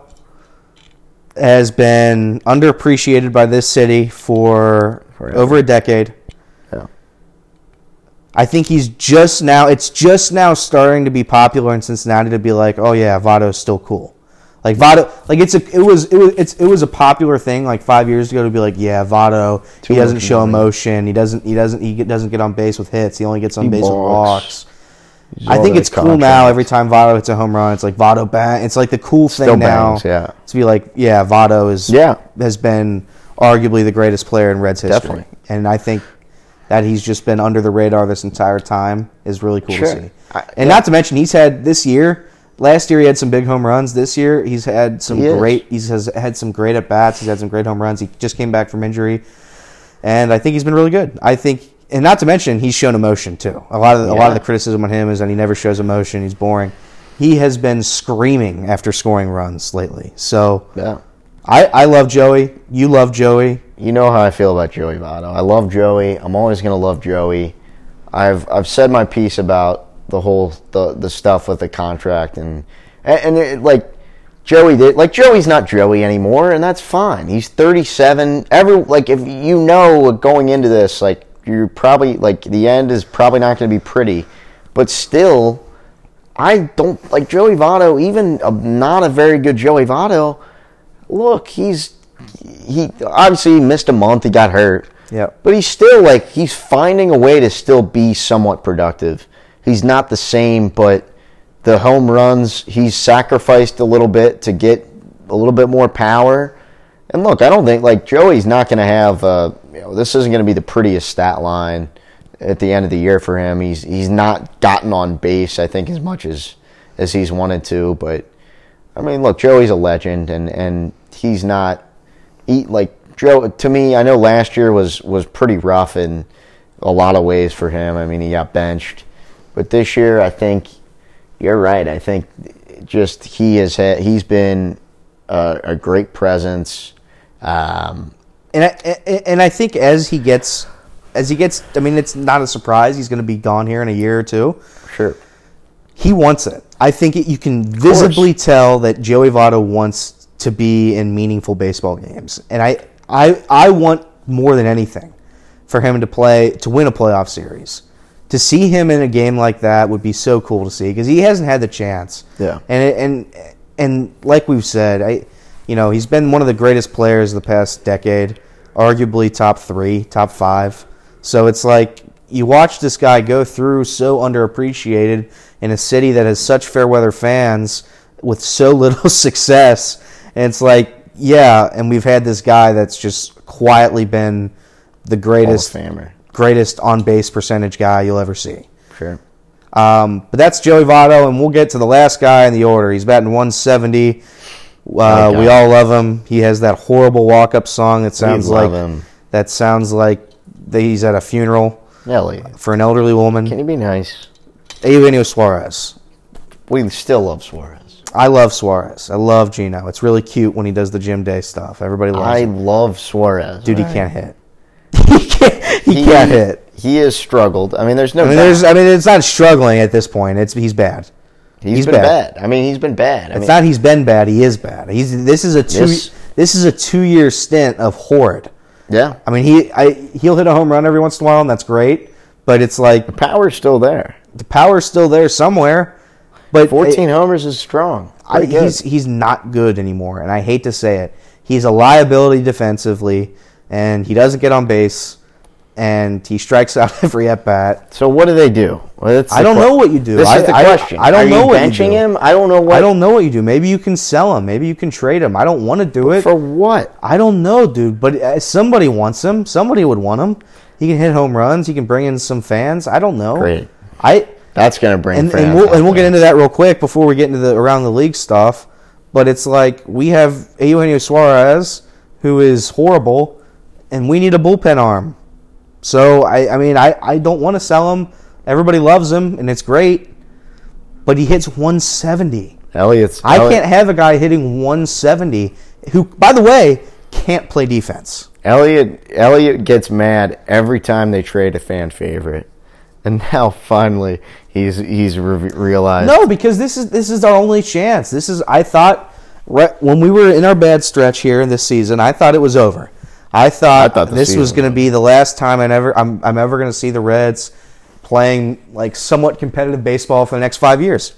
has been underappreciated by this city for Forever. over a decade. Yeah. I think he's just now. It's just now starting to be popular in Cincinnati to be like, oh yeah, Votto's still cool. Like Votto, like it's a, it was, it was, it's, it was a popular thing like five years ago to be like, yeah, Votto, Too he doesn't show emotion, he doesn't, he doesn't, he doesn't get on base with hits, he only gets on He base with walks. I think it's cool now. Every time Votto hits a home run, it's like Votto bang. It's like the cool thing Still now bangs, yeah. to be like, yeah, Votto is Yeah. has been arguably the greatest player in Reds history, Definitely. and I think that he's just been under the radar this entire time is really cool Sure. to see. I- and not to mention, he's had this year. Last year he had some big home runs. This year he's had some He great. He's has had some great at bats. He's had some great home runs. He just came back from injury, and I think he's been really good. I think, and not to mention, he's shown emotion too. A lot of the, a lot of the criticism on him is that he never shows emotion. He's boring. He has been screaming after scoring runs lately. So Yeah. I, I love Joey. You love Joey. You know how I feel about Joey Votto. I love Joey. I'm always going to love Joey. I've I've said my piece about the whole the the stuff with the contract and and, it, like Joey did like Joey's not Joey anymore and that's fine. He's 37. Every like if you know going into this like you're probably like the end is probably not going to be pretty, but still I don't like Joey Votto even a, not a very good Joey Votto look, he's he obviously he missed a month. He got hurt. Yep. But he's still like he's finding a way to still be somewhat productive. He's not the same, but the home runs he's sacrificed a little bit to get a little bit more power. And look, I don't think like Joey's not going to have. Uh, you know, this isn't going to be the prettiest stat line at the end of the year for him. He's he's not gotten on base, I think, as much as as he's wanted to. But I mean, look, Joey's a legend, and and he's not. He like Joe to me. I know last year was was pretty rough in a lot of ways for him. I mean, he got benched, but this year, I think you're right. I think just he has had, he's been a, a great presence, Um, and I and I think as he gets as he gets, I mean, it's not a surprise he's going to be gone here in a year or two. sure. He wants it. I think it, you can visibly tell that Joey Votto wants to be in meaningful baseball games, and I I I want more than anything for him to play to win a playoff series. To see him in a game like that would be so cool to see because he hasn't had the chance. Yeah. and and and like we've said, I you know he's been one of the greatest players of the past decade, arguably top three, top five. So it's like you watch this guy go through so underappreciated in a city that has such fair weather fans with so little *laughs* success, and it's like yeah, and we've had this guy that's just quietly been the Hall of greatest Famer. Greatest on base percentage guy you'll ever see. Sure. Um, but that's Joey Votto, and we'll get to the last guy in the order. He's batting 170. Uh, we all love him. He has that horrible walk-up song that sounds like him. that sounds like that he's at a funeral Elliot, for an elderly woman. can you be nice? Eugenio Suarez. We still love Suarez. I love Suarez. I love Geno. It's really cute when he does the gym Day stuff. Everybody loves I him. love Suarez. Dude, he can't hit. He he can't hit. He has struggled. I mean, there's no. I mean, there's. I mean, it's not struggling at this point. It's he's bad. he's he's been bad. bad. I mean, he's been bad. I It's mean, not he's been bad. He is bad. He's this is a two This- this is a two year stint of horrid. yeah. I mean he I he'll hit a home run every once in a while and that's great, but it's like the Power's still there. the power's still there somewhere. But 14 homers is strong. I, he's he's not good anymore, and I hate to say it. He's a liability defensively, and he doesn't get on base, and he strikes out *laughs* every at bat. so what do they do? Well, I don't que- know what you do. This I- is the I- question. I don't Are know you what you benching do. him. I don't know what. I don't know what you do. Maybe you can sell him. Maybe you can trade him. I don't want to do it. for what. I don't know, dude, but uh, somebody wants him. Somebody would want him. He can hit home runs. He can bring in some fans. I don't know. Great. I That's gonna bring and, fans. and we'll and we'll get into that real quick before we get into the around the league stuff. But it's like we have Eugenio Suarez, who is horrible, and we need a bullpen arm. So I, I mean, I, I don't want to sell him. Everybody loves him, and it's great. But he hits 170. Elliot's. I can't have a guy hitting 170 who, by the way, can't play defense. Elliot. Elliot gets mad every time they trade a fan favorite, and now finally he's he's re- realized. No, because this is this is our only chance. This is I thought when we were in our bad stretch here in this season, I thought it was over. I thought, I thought this was going to be the last time I ever I'm, I'm ever going to see the Reds playing like somewhat competitive baseball for the next five years.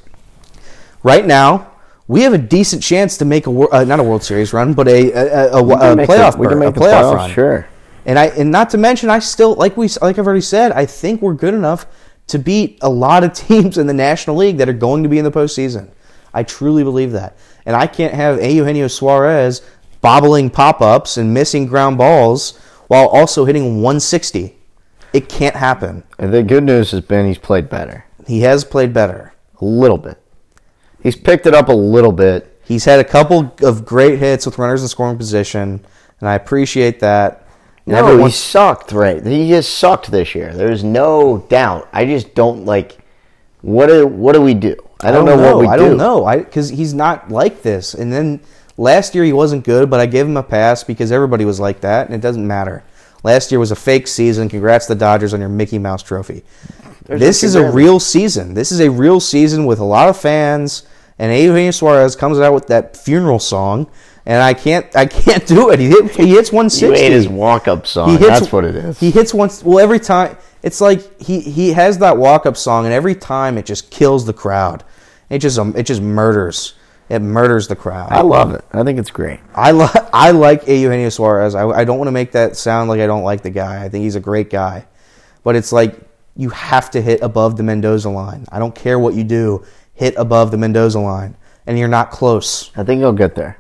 Right now, we have a decent chance to make a uh, not a World Series run, but a a, a, a can make the- playoff we can make a playoff playoffs, run. Sure. And I and not to mention, I still like we like I've already said, I think we're good enough to beat a lot of *laughs* teams in the National League that are going to be in the postseason. I truly believe that, and I can't have Eugenio Suarez bobbling pop ups and missing ground balls while also hitting 160. It can't happen. And the good news has been he's played better He has played better. a little bit. He's picked it up a little bit. He's had a couple of great hits with runners in scoring position, and I appreciate that. No, every he sucked. Right, he has sucked this year. There's no doubt. I just don't like. What do what do we do? I don't, know, what we I do. don't know. I because he's not like this. And then last year he wasn't good, but I gave him a pass because everybody was like that, and it doesn't matter. Last year was a fake season. Congrats to the Dodgers on your Mickey Mouse trophy. There's this no is a real season. This is a real season with a lot of fans. And Eugenio Suarez comes out with that funeral song, and I can't, I can't do it. He hit, he hits one You sixty. ate his walk-up song. He hits, That's what it is. He hits once. Well, every time it's like he he has that walk up song, and every time it just kills the crowd. It just um, it just murders. It murders the crowd. I love it. I think it's great. I li- *laughs* I like Eugenio Suarez. I, I don't want to make that sound like I don't like the guy. I think he's a great guy, but it's like you have to hit above the Mendoza line. I don't care what you do, hit above the Mendoza line, and you're not close. I think he'll get there.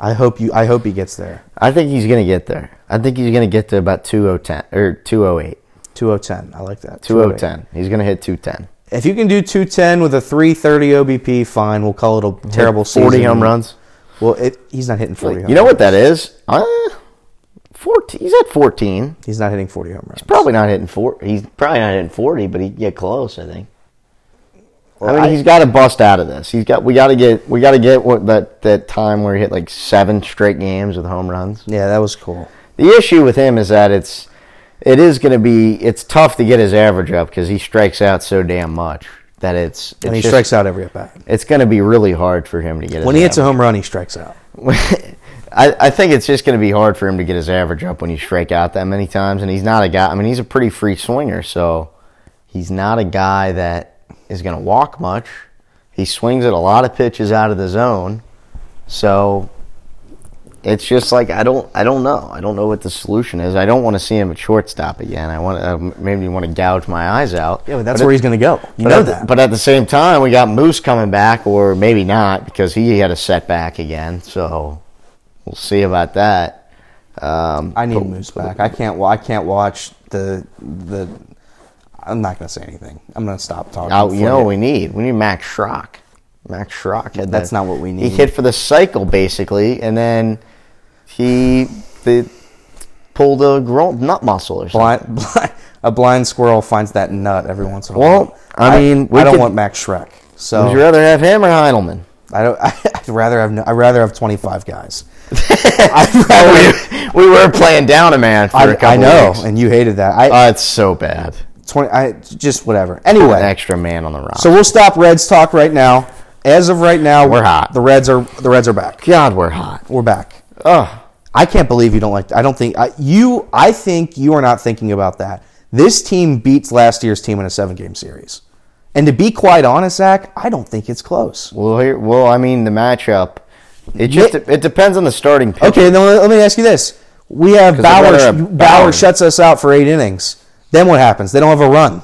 I hope you. I hope he gets there. I think he's going to get there. I think he's going to get to about 2010 or 208. 2010. I like that. 2010. He's going to hit 210. If you can do 210 with a 330 OBP, fine. We'll call it a terrible Hit 40 season. home runs. Well, it, he's not hitting 40 home You know runs. what that is? Uh, 14. He's at 14. He's not hitting 40 home runs. He's Probably not hitting 4. He's probably not hitting 40, but he'd get close, I think. I mean, he's got to bust out of this. He's got. We got to get. We got to get what that that time where he hit like seven straight games with home runs. yeah, that was cool. The issue with him is that it's it is going to be it's tough to get his average up because he strikes out so damn much that it's, it's And he just- strikes out every at bat. It's going to be really hard for him to get. His When he hits a home run, he strikes out. *laughs* I, I think it's just going to be hard for him to get his average up when you strike out that many times, and he's not a guy. I mean, he's a pretty free swinger, so he's not a guy that is going to walk much. He swings at a lot of pitches out of the zone, so it's just like I don't I don't know I don't know what the solution is. I don't want to see him at shortstop again. I want to maybe want to gouge my eyes out. Yeah, but that's But where it- he's going to go. You but know at the- that. but at the same time, we got Moose coming back, or maybe not because he had a setback again. So we'll see about that. Um, I need but- Moose back. I can't. wa- I can't watch the the. I'm not going to say anything. I'm going to stop talking. Oh, you know we need? We need Max Schrock. Max Schrock had That's not what we need. He hit for the cycle basically, and then he the, pulled a gro- nut muscle or something. blind, *laughs* blind, a blind squirrel finds that nut every once in a Well, while. Well, I mean, we I don't could- want Max Schrock. So Would you rather have him or Heidelman? I don't. *laughs* I'd rather have. no- I'd rather have 25 guys. *laughs* Rather, we, we were playing down a man for a I, couple I know, and you hated that. I Oh, it's so bad. 20. I just whatever. Anyway, An extra man on the roster. so we'll stop Reds talk right now. As of right now, We're hot. The Reds are the Reds are back. God, we're hot. We're back. Oh, I can't believe you don't like. I don't think I, you. I think you are not thinking about that. This team beats last year's team in a seven-game series, and to be quite honest, Zach, I don't think it's close. well, here, well, I mean, the matchup. It just Yeah. it depends on the starting pitch. Okay, then let me ask you this: We have 'Cause Bauer. they're gonna have Bauer Bauer. shuts us out for eight innings. Then what happens? They don't have a run.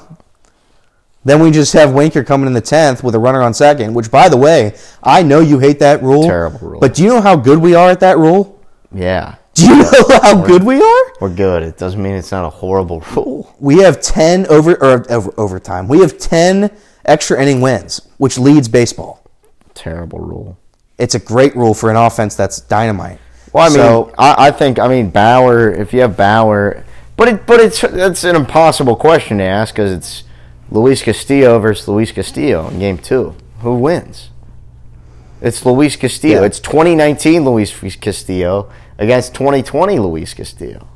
Then we just have Winker coming in the tenth with a runner on second. Which, by the way, I know you hate that rule. Terrible rule. But do you know how good we are at that rule? Yeah, Do you know *laughs* how good we are? we're good. It doesn't mean it's not a horrible rule. We have ten over or over, overtime. We have ten extra inning wins, which leads baseball. Terrible rule. It's a great rule for an offense that's dynamite. Well, I mean, So- I, I think I mean Bauer. If you have Bauer, but it but it's it's an impossible question to ask because it's Luis Castillo versus Luis Castillo in Game Two. Who wins? It's Luis Castillo. Yeah. It's 2019 Luis Castillo against 2020 Luis Castillo.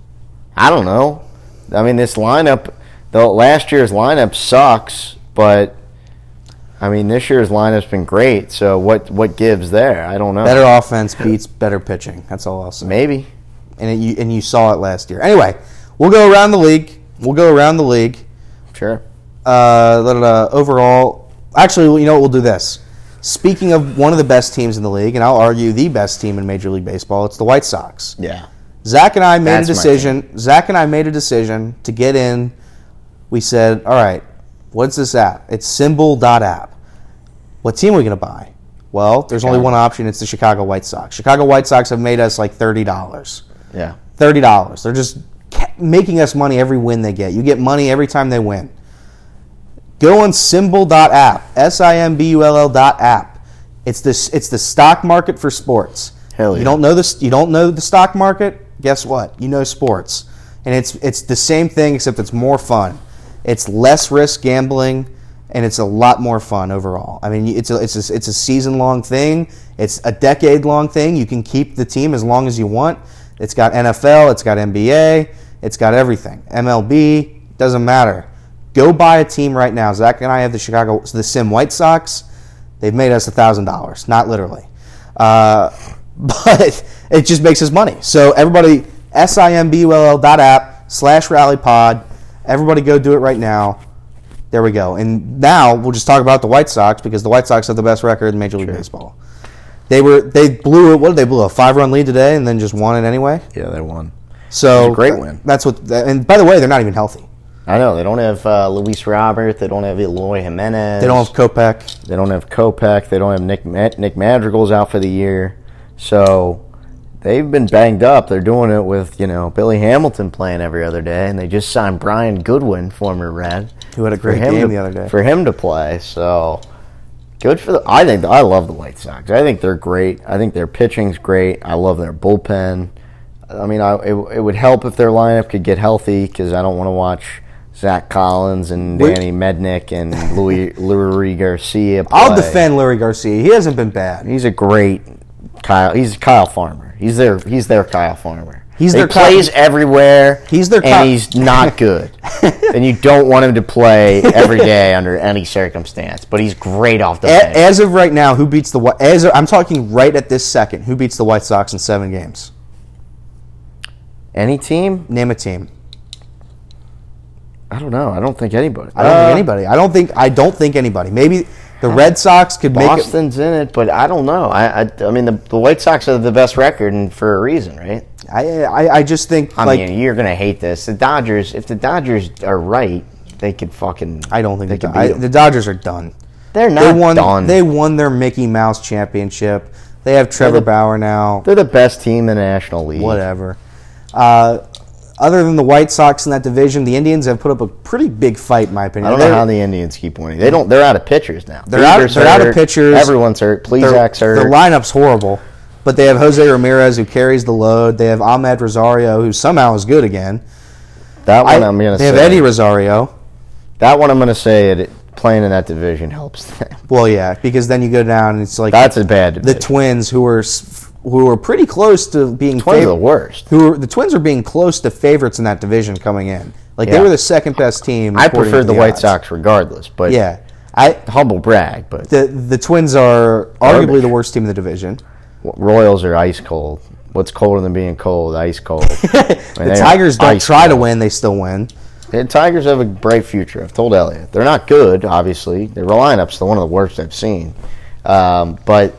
I don't know. I mean, this lineup, the last year's lineup sucks, but I mean, this year's lineup's been great. So what what gives there? I don't know. better offense beats better pitching. That's all I'll say. Maybe. and it, you and you saw it last year. Anyway, we'll go around the league. We'll go around the league. Sure. Uh, overall, actually, you know what? We'll do this. Speaking of one of the best teams in the league, and I'll argue the best team in Major League Baseball, it's the White Sox. Yeah. Zach and I made That's a decision. Zach and I made a decision to get in. We said, "All right, what's this app? It's Simbull.app. What team are we going to buy?" Well, there's only one option. It's the Chicago White Sox. Chicago White Sox have made us like thirty dollars. Yeah. thirty dollars. They're just making us money every win they get. You get money every time they win. Go on simbull.app, S-I-M-B-U-L-L dot app. It's this. It's the stock market for sports. Hell yeah. You don't know this. You don't know the stock market. Guess what? You know sports, and it's it's the same thing except it's more fun. It's less risk gambling, and it's a lot more fun overall. I mean, it's a it's a, it's a season long thing. It's a decade long thing. You can keep the team as long as you want. It's got NFL. It's got NBA. It's got everything. MLB doesn't matter. Go buy a team right now. Zach and I have the Chicago the Sim White Sox. They've made us thousand dollars, not literally, uh, *laughs* but it just makes us money. So everybody, S I M B U L L dot slash Rally Pod. Everybody, go do it right now. There we go. And now we'll just talk about the White Sox because the White Sox have the best record in Major League Baseball. They were they blew it. what did they blew a five run lead today and then just won it anyway. Yeah, they won. So a great win. That's what. And by the way, they're not even healthy. I know they don't have uh, Luis Robert. They don't have Eloy Jimenez. They don't have Kopech. They don't have Kopech. They don't have Nick Ma- Nick Madrigal's out for the year. So they've been banged up. They're doing it with you know Billy Hamilton playing every other day, and they just signed Brian Goodwin, former Red, Who had a great game to- the other day. for him to play. So good for the. I think I love the White Sox. I think they're great. I think their pitching's great. I love their bullpen. I mean, I, it, it would help if their lineup could get healthy because I don't want to watch Zach Collins and Danny Mendick and Leury *laughs* Leury Garcia. I'll defend Leury Garcia. He hasn't been bad. He's a great Kyle. He's Kyle Farmer. He's their he's their Kyle Farmer. He's he their Kyle- plays everywhere. He's their and Kyle- he's not *laughs* good. and you don't want him to play every day under any circumstance. But he's great off the A- bench. as of right now, who beats the as of, I'm talking right at this second, who beats the White Sox in seven games? Any team? Name a team. I don't know. I don't think anybody. I don't Uh, think anybody. I don't think I don't think anybody. Maybe the Red Sox could make it. Boston's in it, but I don't know. I I, I mean the, the White Sox are the best record, and for a reason, right? I, I I just think I like mean, you're gonna hate this. The Dodgers, if the Dodgers are right, they could fucking. I don't think they the, could Do- I, the Dodgers are done. They're not They won. done. They won their Mickey Mouse championship. They have Trevor the- Bauer now. They're the best team in the National League. Whatever. Uh, other than the White Sox in that division, the Indians have put up a pretty big fight, in my opinion. I don't know They're- how the Indians keep winning. They don't. They're out of pitchers now. They're out- they're out of pitchers. Everyone's hurt. Please, their hurt. lineup's horrible, but they have Jose Ramirez who carries the load. They have Amed Rosario who somehow is good again. that one I- am gonna they say. have Eddie Rosario. that one I'm gonna say. It, playing in that division helps them. Well, yeah, because then you go down and it's like That's a bad the. Twins who s- who were pretty close to being Twins are fav- the worst. Who were, the Twins are being close to favorites in that division coming in. Like they were the second best team. I prefer to the White odds. Sox regardless, but Yeah, I humble brag. But the the Twins are arguably Garbage. the worst team in the division. Royals are ice cold. What's colder than being cold? Ice cold. *laughs* The Tigers don't try to win; they still win. The Tigers have a bright future. I've told Elliot. They're not good, obviously. Their lineup's the one of the worst I've seen. Um, but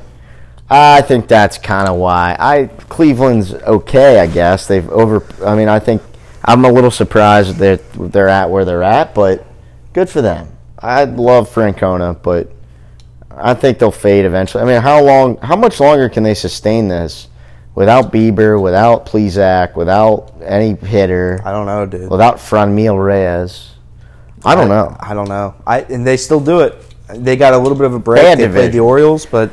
I think that's kind of why. I Cleveland's okay, I guess. They've over. I mean, I think I'm a little surprised that they're, they're at where they're at, but good for them. I love Francona, but I think they'll fade eventually. I mean, how long? How much longer can they sustain this without Bieber, without Plesac, without any hitter? I don't know, dude. without Franmil Reyes. I don't know. I don't know. I and they still do it. They got a little bit of a break. Bad They played the Orioles, but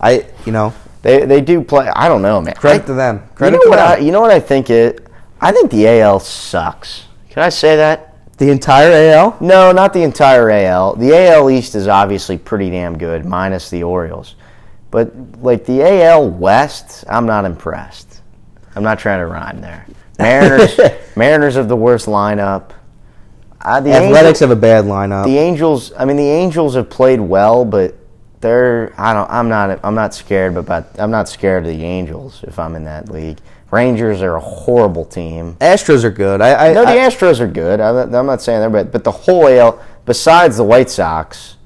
I, you know, They they do play. I don't know, man. credit I- to them. You Credit know to what? them. I, you know what I think it. I think the AL sucks. Can I say that? the entire AL. No, not the entire AL. The AL East is obviously pretty damn good, minus the Orioles. But like the AL West, I'm not impressed. I'm not trying to rhyme there. *laughs* Mariners, Mariners have the worst lineup. Uh, the Athletics Angels- have a bad lineup. the Angels. I mean, the Angels have played well, but they're. I don't. I'm not. I'm not scared about. I'm not scared of the Angels if I'm in that league. Rangers are a horrible team. Astros are good. I, I, No, the I- Astros are good. I'm not, I'm not saying they're bad, but the whole AL, besides the White Sox,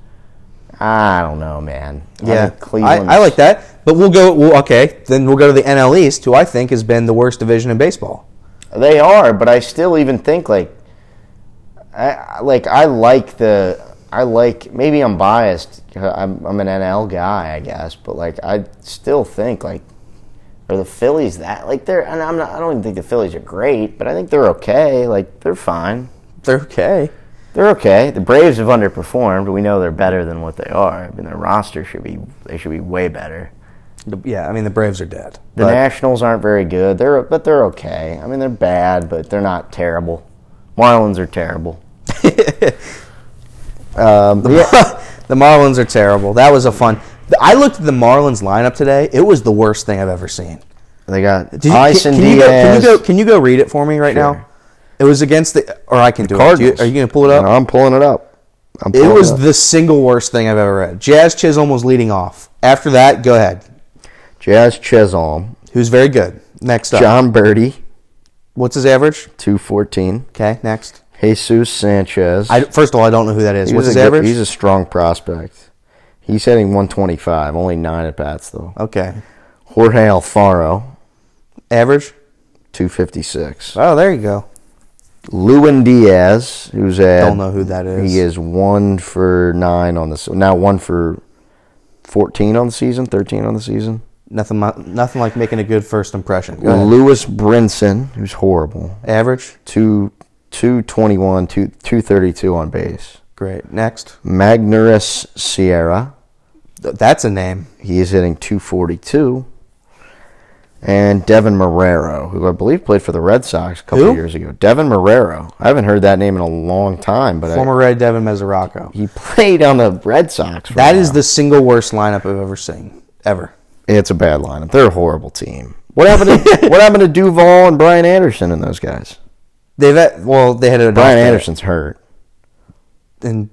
I don't know, man. I yeah, I, I like that. But we'll go. Well, okay, then we'll go to the NL East, who I think has been the worst division in baseball. They are, but I still even think like, I I- like I like the I like maybe I'm biased. Uh, I'm I'm an NL guy, I guess, but like I still think like, are the Phillies that like they're and I'm not I don't even think the Phillies are great, but I think they're okay. Like they're fine. They're okay. They're okay. The Braves have underperformed. We know they're better than what they are. I mean, their roster should be they should be way better. Yeah, I mean the Braves are dead. The Nationals aren't very good. They're but they're okay. I mean, they're bad, but they're not terrible. Marlins are terrible. *laughs* um, yeah, *laughs* the Marlins are terrible. That was a fun. I looked at the Marlins lineup today. It was the worst thing I've ever seen. they got Did you, can, can you go, can you go? Can you go read it for me right Sure. now? It was against the, or I can do it. Do you, are you going to pull it up? No, I'm pulling it up. I'm It was up. the single worst thing I've ever read. Jazz Chisholm was leading off. After that, go ahead. Jazz Chisholm, Who's very good. Next up, Jon Berti, what's his average? two fourteen. Okay, next. Jesus Sanchez. I, first of all, I don't know who that is. He's What's a his good- average? He's a strong prospect. He's hitting 125, only nine at bats though. okay, Jorge Alfaro, average. 256. Oh, there you go. Lewin Diaz, who's at Don't know who that is. He is one for nine on the now one for 14 on the season, 13 on the season. Nothing, nothing like making a good first impression. Lewis Brinson, who's horrible, Average. two 221, two 232 on base. Great. Next. Magneuris Sierra, Th- That's a name. he is hitting 242. and Deven Marrero, who I believe played for the Red Sox a couple Who? years ago. Deven Marrero. I haven't heard that name in a long time, but I, Former Red Devin Mesoraco. he played on the Red Sox. For That is the single worst lineup I've ever seen. Ever. It's a bad lineup. They're a horrible team. What *laughs* happened to What happened to Duvall and Brian Anderson and those guys? They've had, well, they had a Brian Anderson's hurt. and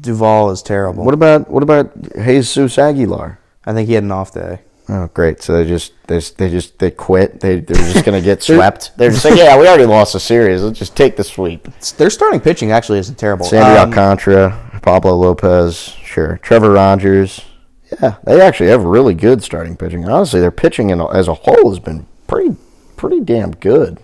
Duvall is terrible. What about What about Jesus Aguilar? I think he had an off day. Oh, great! So they just they just they just they quit. They they're just gonna get *laughs* swept. They're just like, yeah, we already lost the series. Let's just take the sweep. Their starting pitching actually isn't terrible. Sandy Um, Alcantara, Pablo Lopez, sure, Trevor Rogers. Yeah, they actually have really good starting pitching. Honestly, their pitching in, as a whole has been pretty pretty damn good.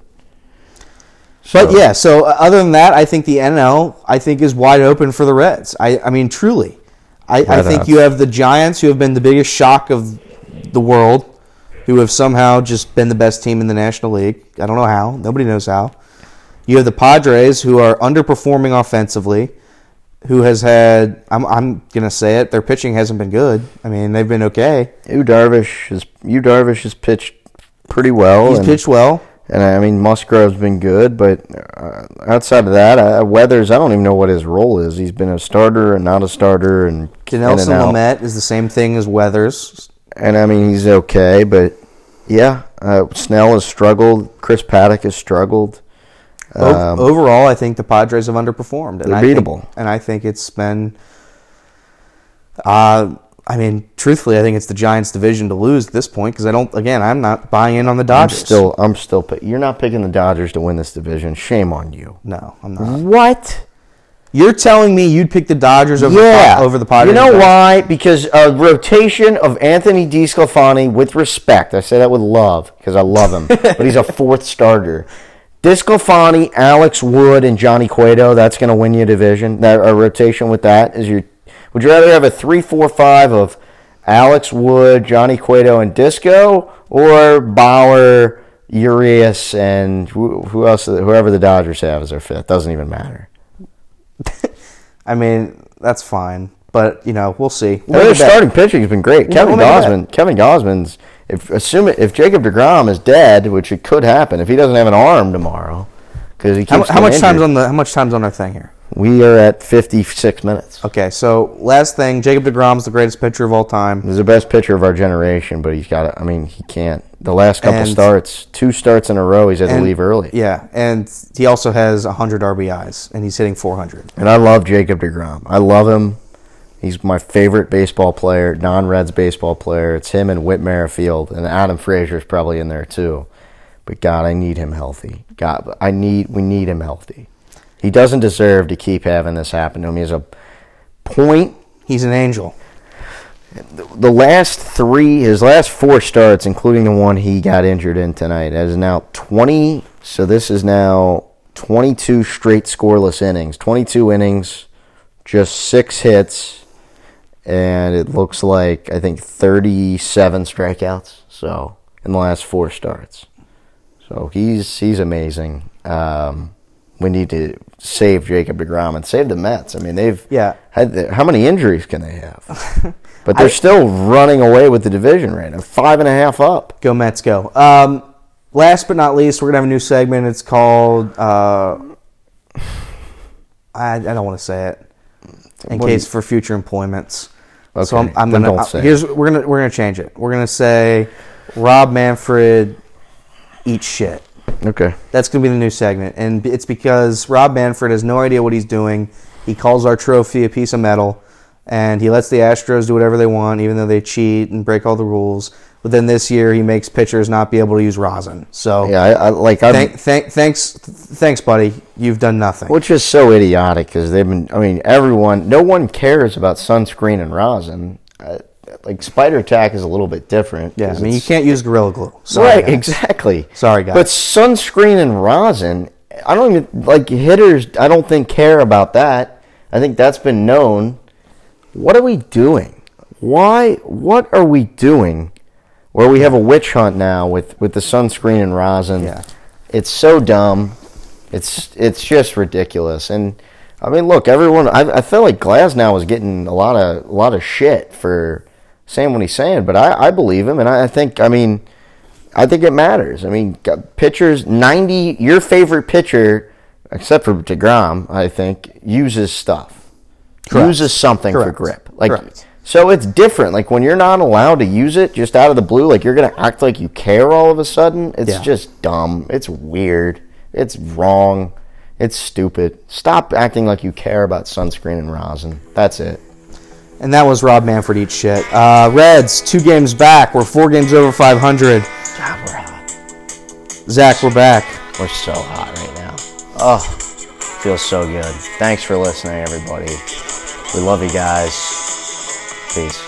But yeah, so uh, other than that, I think the NL I think is wide open for the Reds. I, I mean, truly, I, I think you have the Giants, who have been the biggest shock of the world, who have somehow just been the best team in the National League. I don't know how. Nobody knows how. You have the Padres, who are underperforming offensively, who has had. I'm I'm gonna say it. Their pitching hasn't been good. I mean, they've been okay. Yu Darvish has Yu Darvish has pitched pretty well. He's pitched well. And I mean Musgrove's been good, but uh, outside of that, uh, Weathers, I don't even know what his role is. He's been a starter and not a starter, and Nelson. Lamet is the same thing as Weathers. and I mean he's okay, but yeah, uh, Snell has struggled. Chris Paddack has struggled. Um, Overall, I think the Padres have underperformed. And They're I think- beatable. and I think it's been. Uh, I mean, truthfully, I think it's the Giants' division to lose at this point because I don't. Again, I'm not buying in on the Dodgers. I'm still, I'm still. Pick, you're not picking the Dodgers to win this division. Shame on you. no, I'm not. What? You're telling me you'd pick the Dodgers over Yeah, the, over the Padres? You know why? Because a rotation of Anthony DeSclafani, with respect, I say that with love because I love him, *laughs* but he's a fourth starter. DiScalfani, Alex Wood, and Johnny Cueto. That's going to win you a division. That a rotation with that is your. Would you rather have a three-four-five of Alex Wood, Johnny Cueto, and Disco, or Bauer, Urias, and who, who else? Whoever the Dodgers have as their fifth doesn't even matter. *laughs* I mean, that's fine, but you know, we'll see. Well, their We'll make bet. starting pitching has been great. Kevin we'll make a bet. Gosman, Kevin Gausman's if assume if Jacob deGrom is dead, which it could happen if he doesn't have an arm tomorrow, because he keeps How, how much time's injured. on the how much time's on our thing here? We are at fifty six minutes. Okay, so last thing, Jacob deGrom's the greatest pitcher of all time. He's the best pitcher of our generation, but he's got. I mean, he can't. The last couple And- starts, two starts in a row, he's had to leave early. Yeah, and he also has 100 RBIs, and he's hitting 400. And I love Jacob deGrom. I love him. He's my favorite baseball player, non-Reds baseball player. It's him and Whit Merrifield, and Adam Frazier is probably in there too. But God, I need him healthy. God, I need we need him healthy. He doesn't deserve to keep having this happen to him. He has a point. He's an angel. The last three, his last four starts, including the one he got injured in tonight, is now twenty. So this is now twenty-two straight scoreless innings. Twenty-two innings, just six hits, and it looks like I think thirty-seven strikeouts. So in the last four starts, so he's he's amazing. Um, we need to save Jacob deGrom and save the Mets. I mean, they've Yeah. had the, how many injuries can they have? *laughs* But they're still running away with the division right now, five and a half up. Go Mets, go. Um, last but not least, we're gonna have a new segment. It's called. Uh, I, I don't want to say it in What case you- for future employments. so Okay, I'm, I'm gonna. don't uh, here's we're gonna we're gonna change it. We're gonna say Rob Manfred eats shit. Okay. That's going to be the new segment. And it's because Rob Manfred has no idea what he's doing. He calls our trophy a piece of metal, and he lets the Astros do whatever they want, even though they cheat and break all the rules. But then this year, he makes pitchers not be able to use rosin. So, Yeah, I, I like I, thank, thank, thanks, thanks, buddy. You've done nothing. which is so idiotic because they've been. I mean, everyone, no one cares about sunscreen and rosin. Uh, like spider tack is a little bit different. yeah, I mean, you can't use Gorilla Glue. Sorry, right, guys. exactly. Sorry, guys. But sunscreen and rosin, I don't even like hitters. I don't think care about that. I think that's been known. What are we doing? Why? What are we doing? Where we have a witch hunt now with with the sunscreen and rosin. Yeah. It's so dumb. It's it's just ridiculous. And I mean, look, everyone. I, I feel like Glasnow is getting a lot of a lot of shit for saying what he's saying, but I, I believe him, and I, I think I mean I think it matters. I mean, pitchers, 90, your favorite pitcher, except for DeGrom, I think, uses stuff. Correct. Uses something for grip. Like, Correct. so it's different. Like when you're not allowed to use it just out of the blue, like you're gonna act like you care all of a sudden. It's Yeah. just dumb. It's weird. It's wrong. It's stupid. Stop acting like you care about sunscreen and rosin. That's it. And that was Rob Manfred eats shit. Uh, Reds, two games back. We're four games over 500. God, we're hot. Zach, we're back. We're so hot right now. Oh, feels so good. Thanks for listening, everybody. We love you guys. Peace.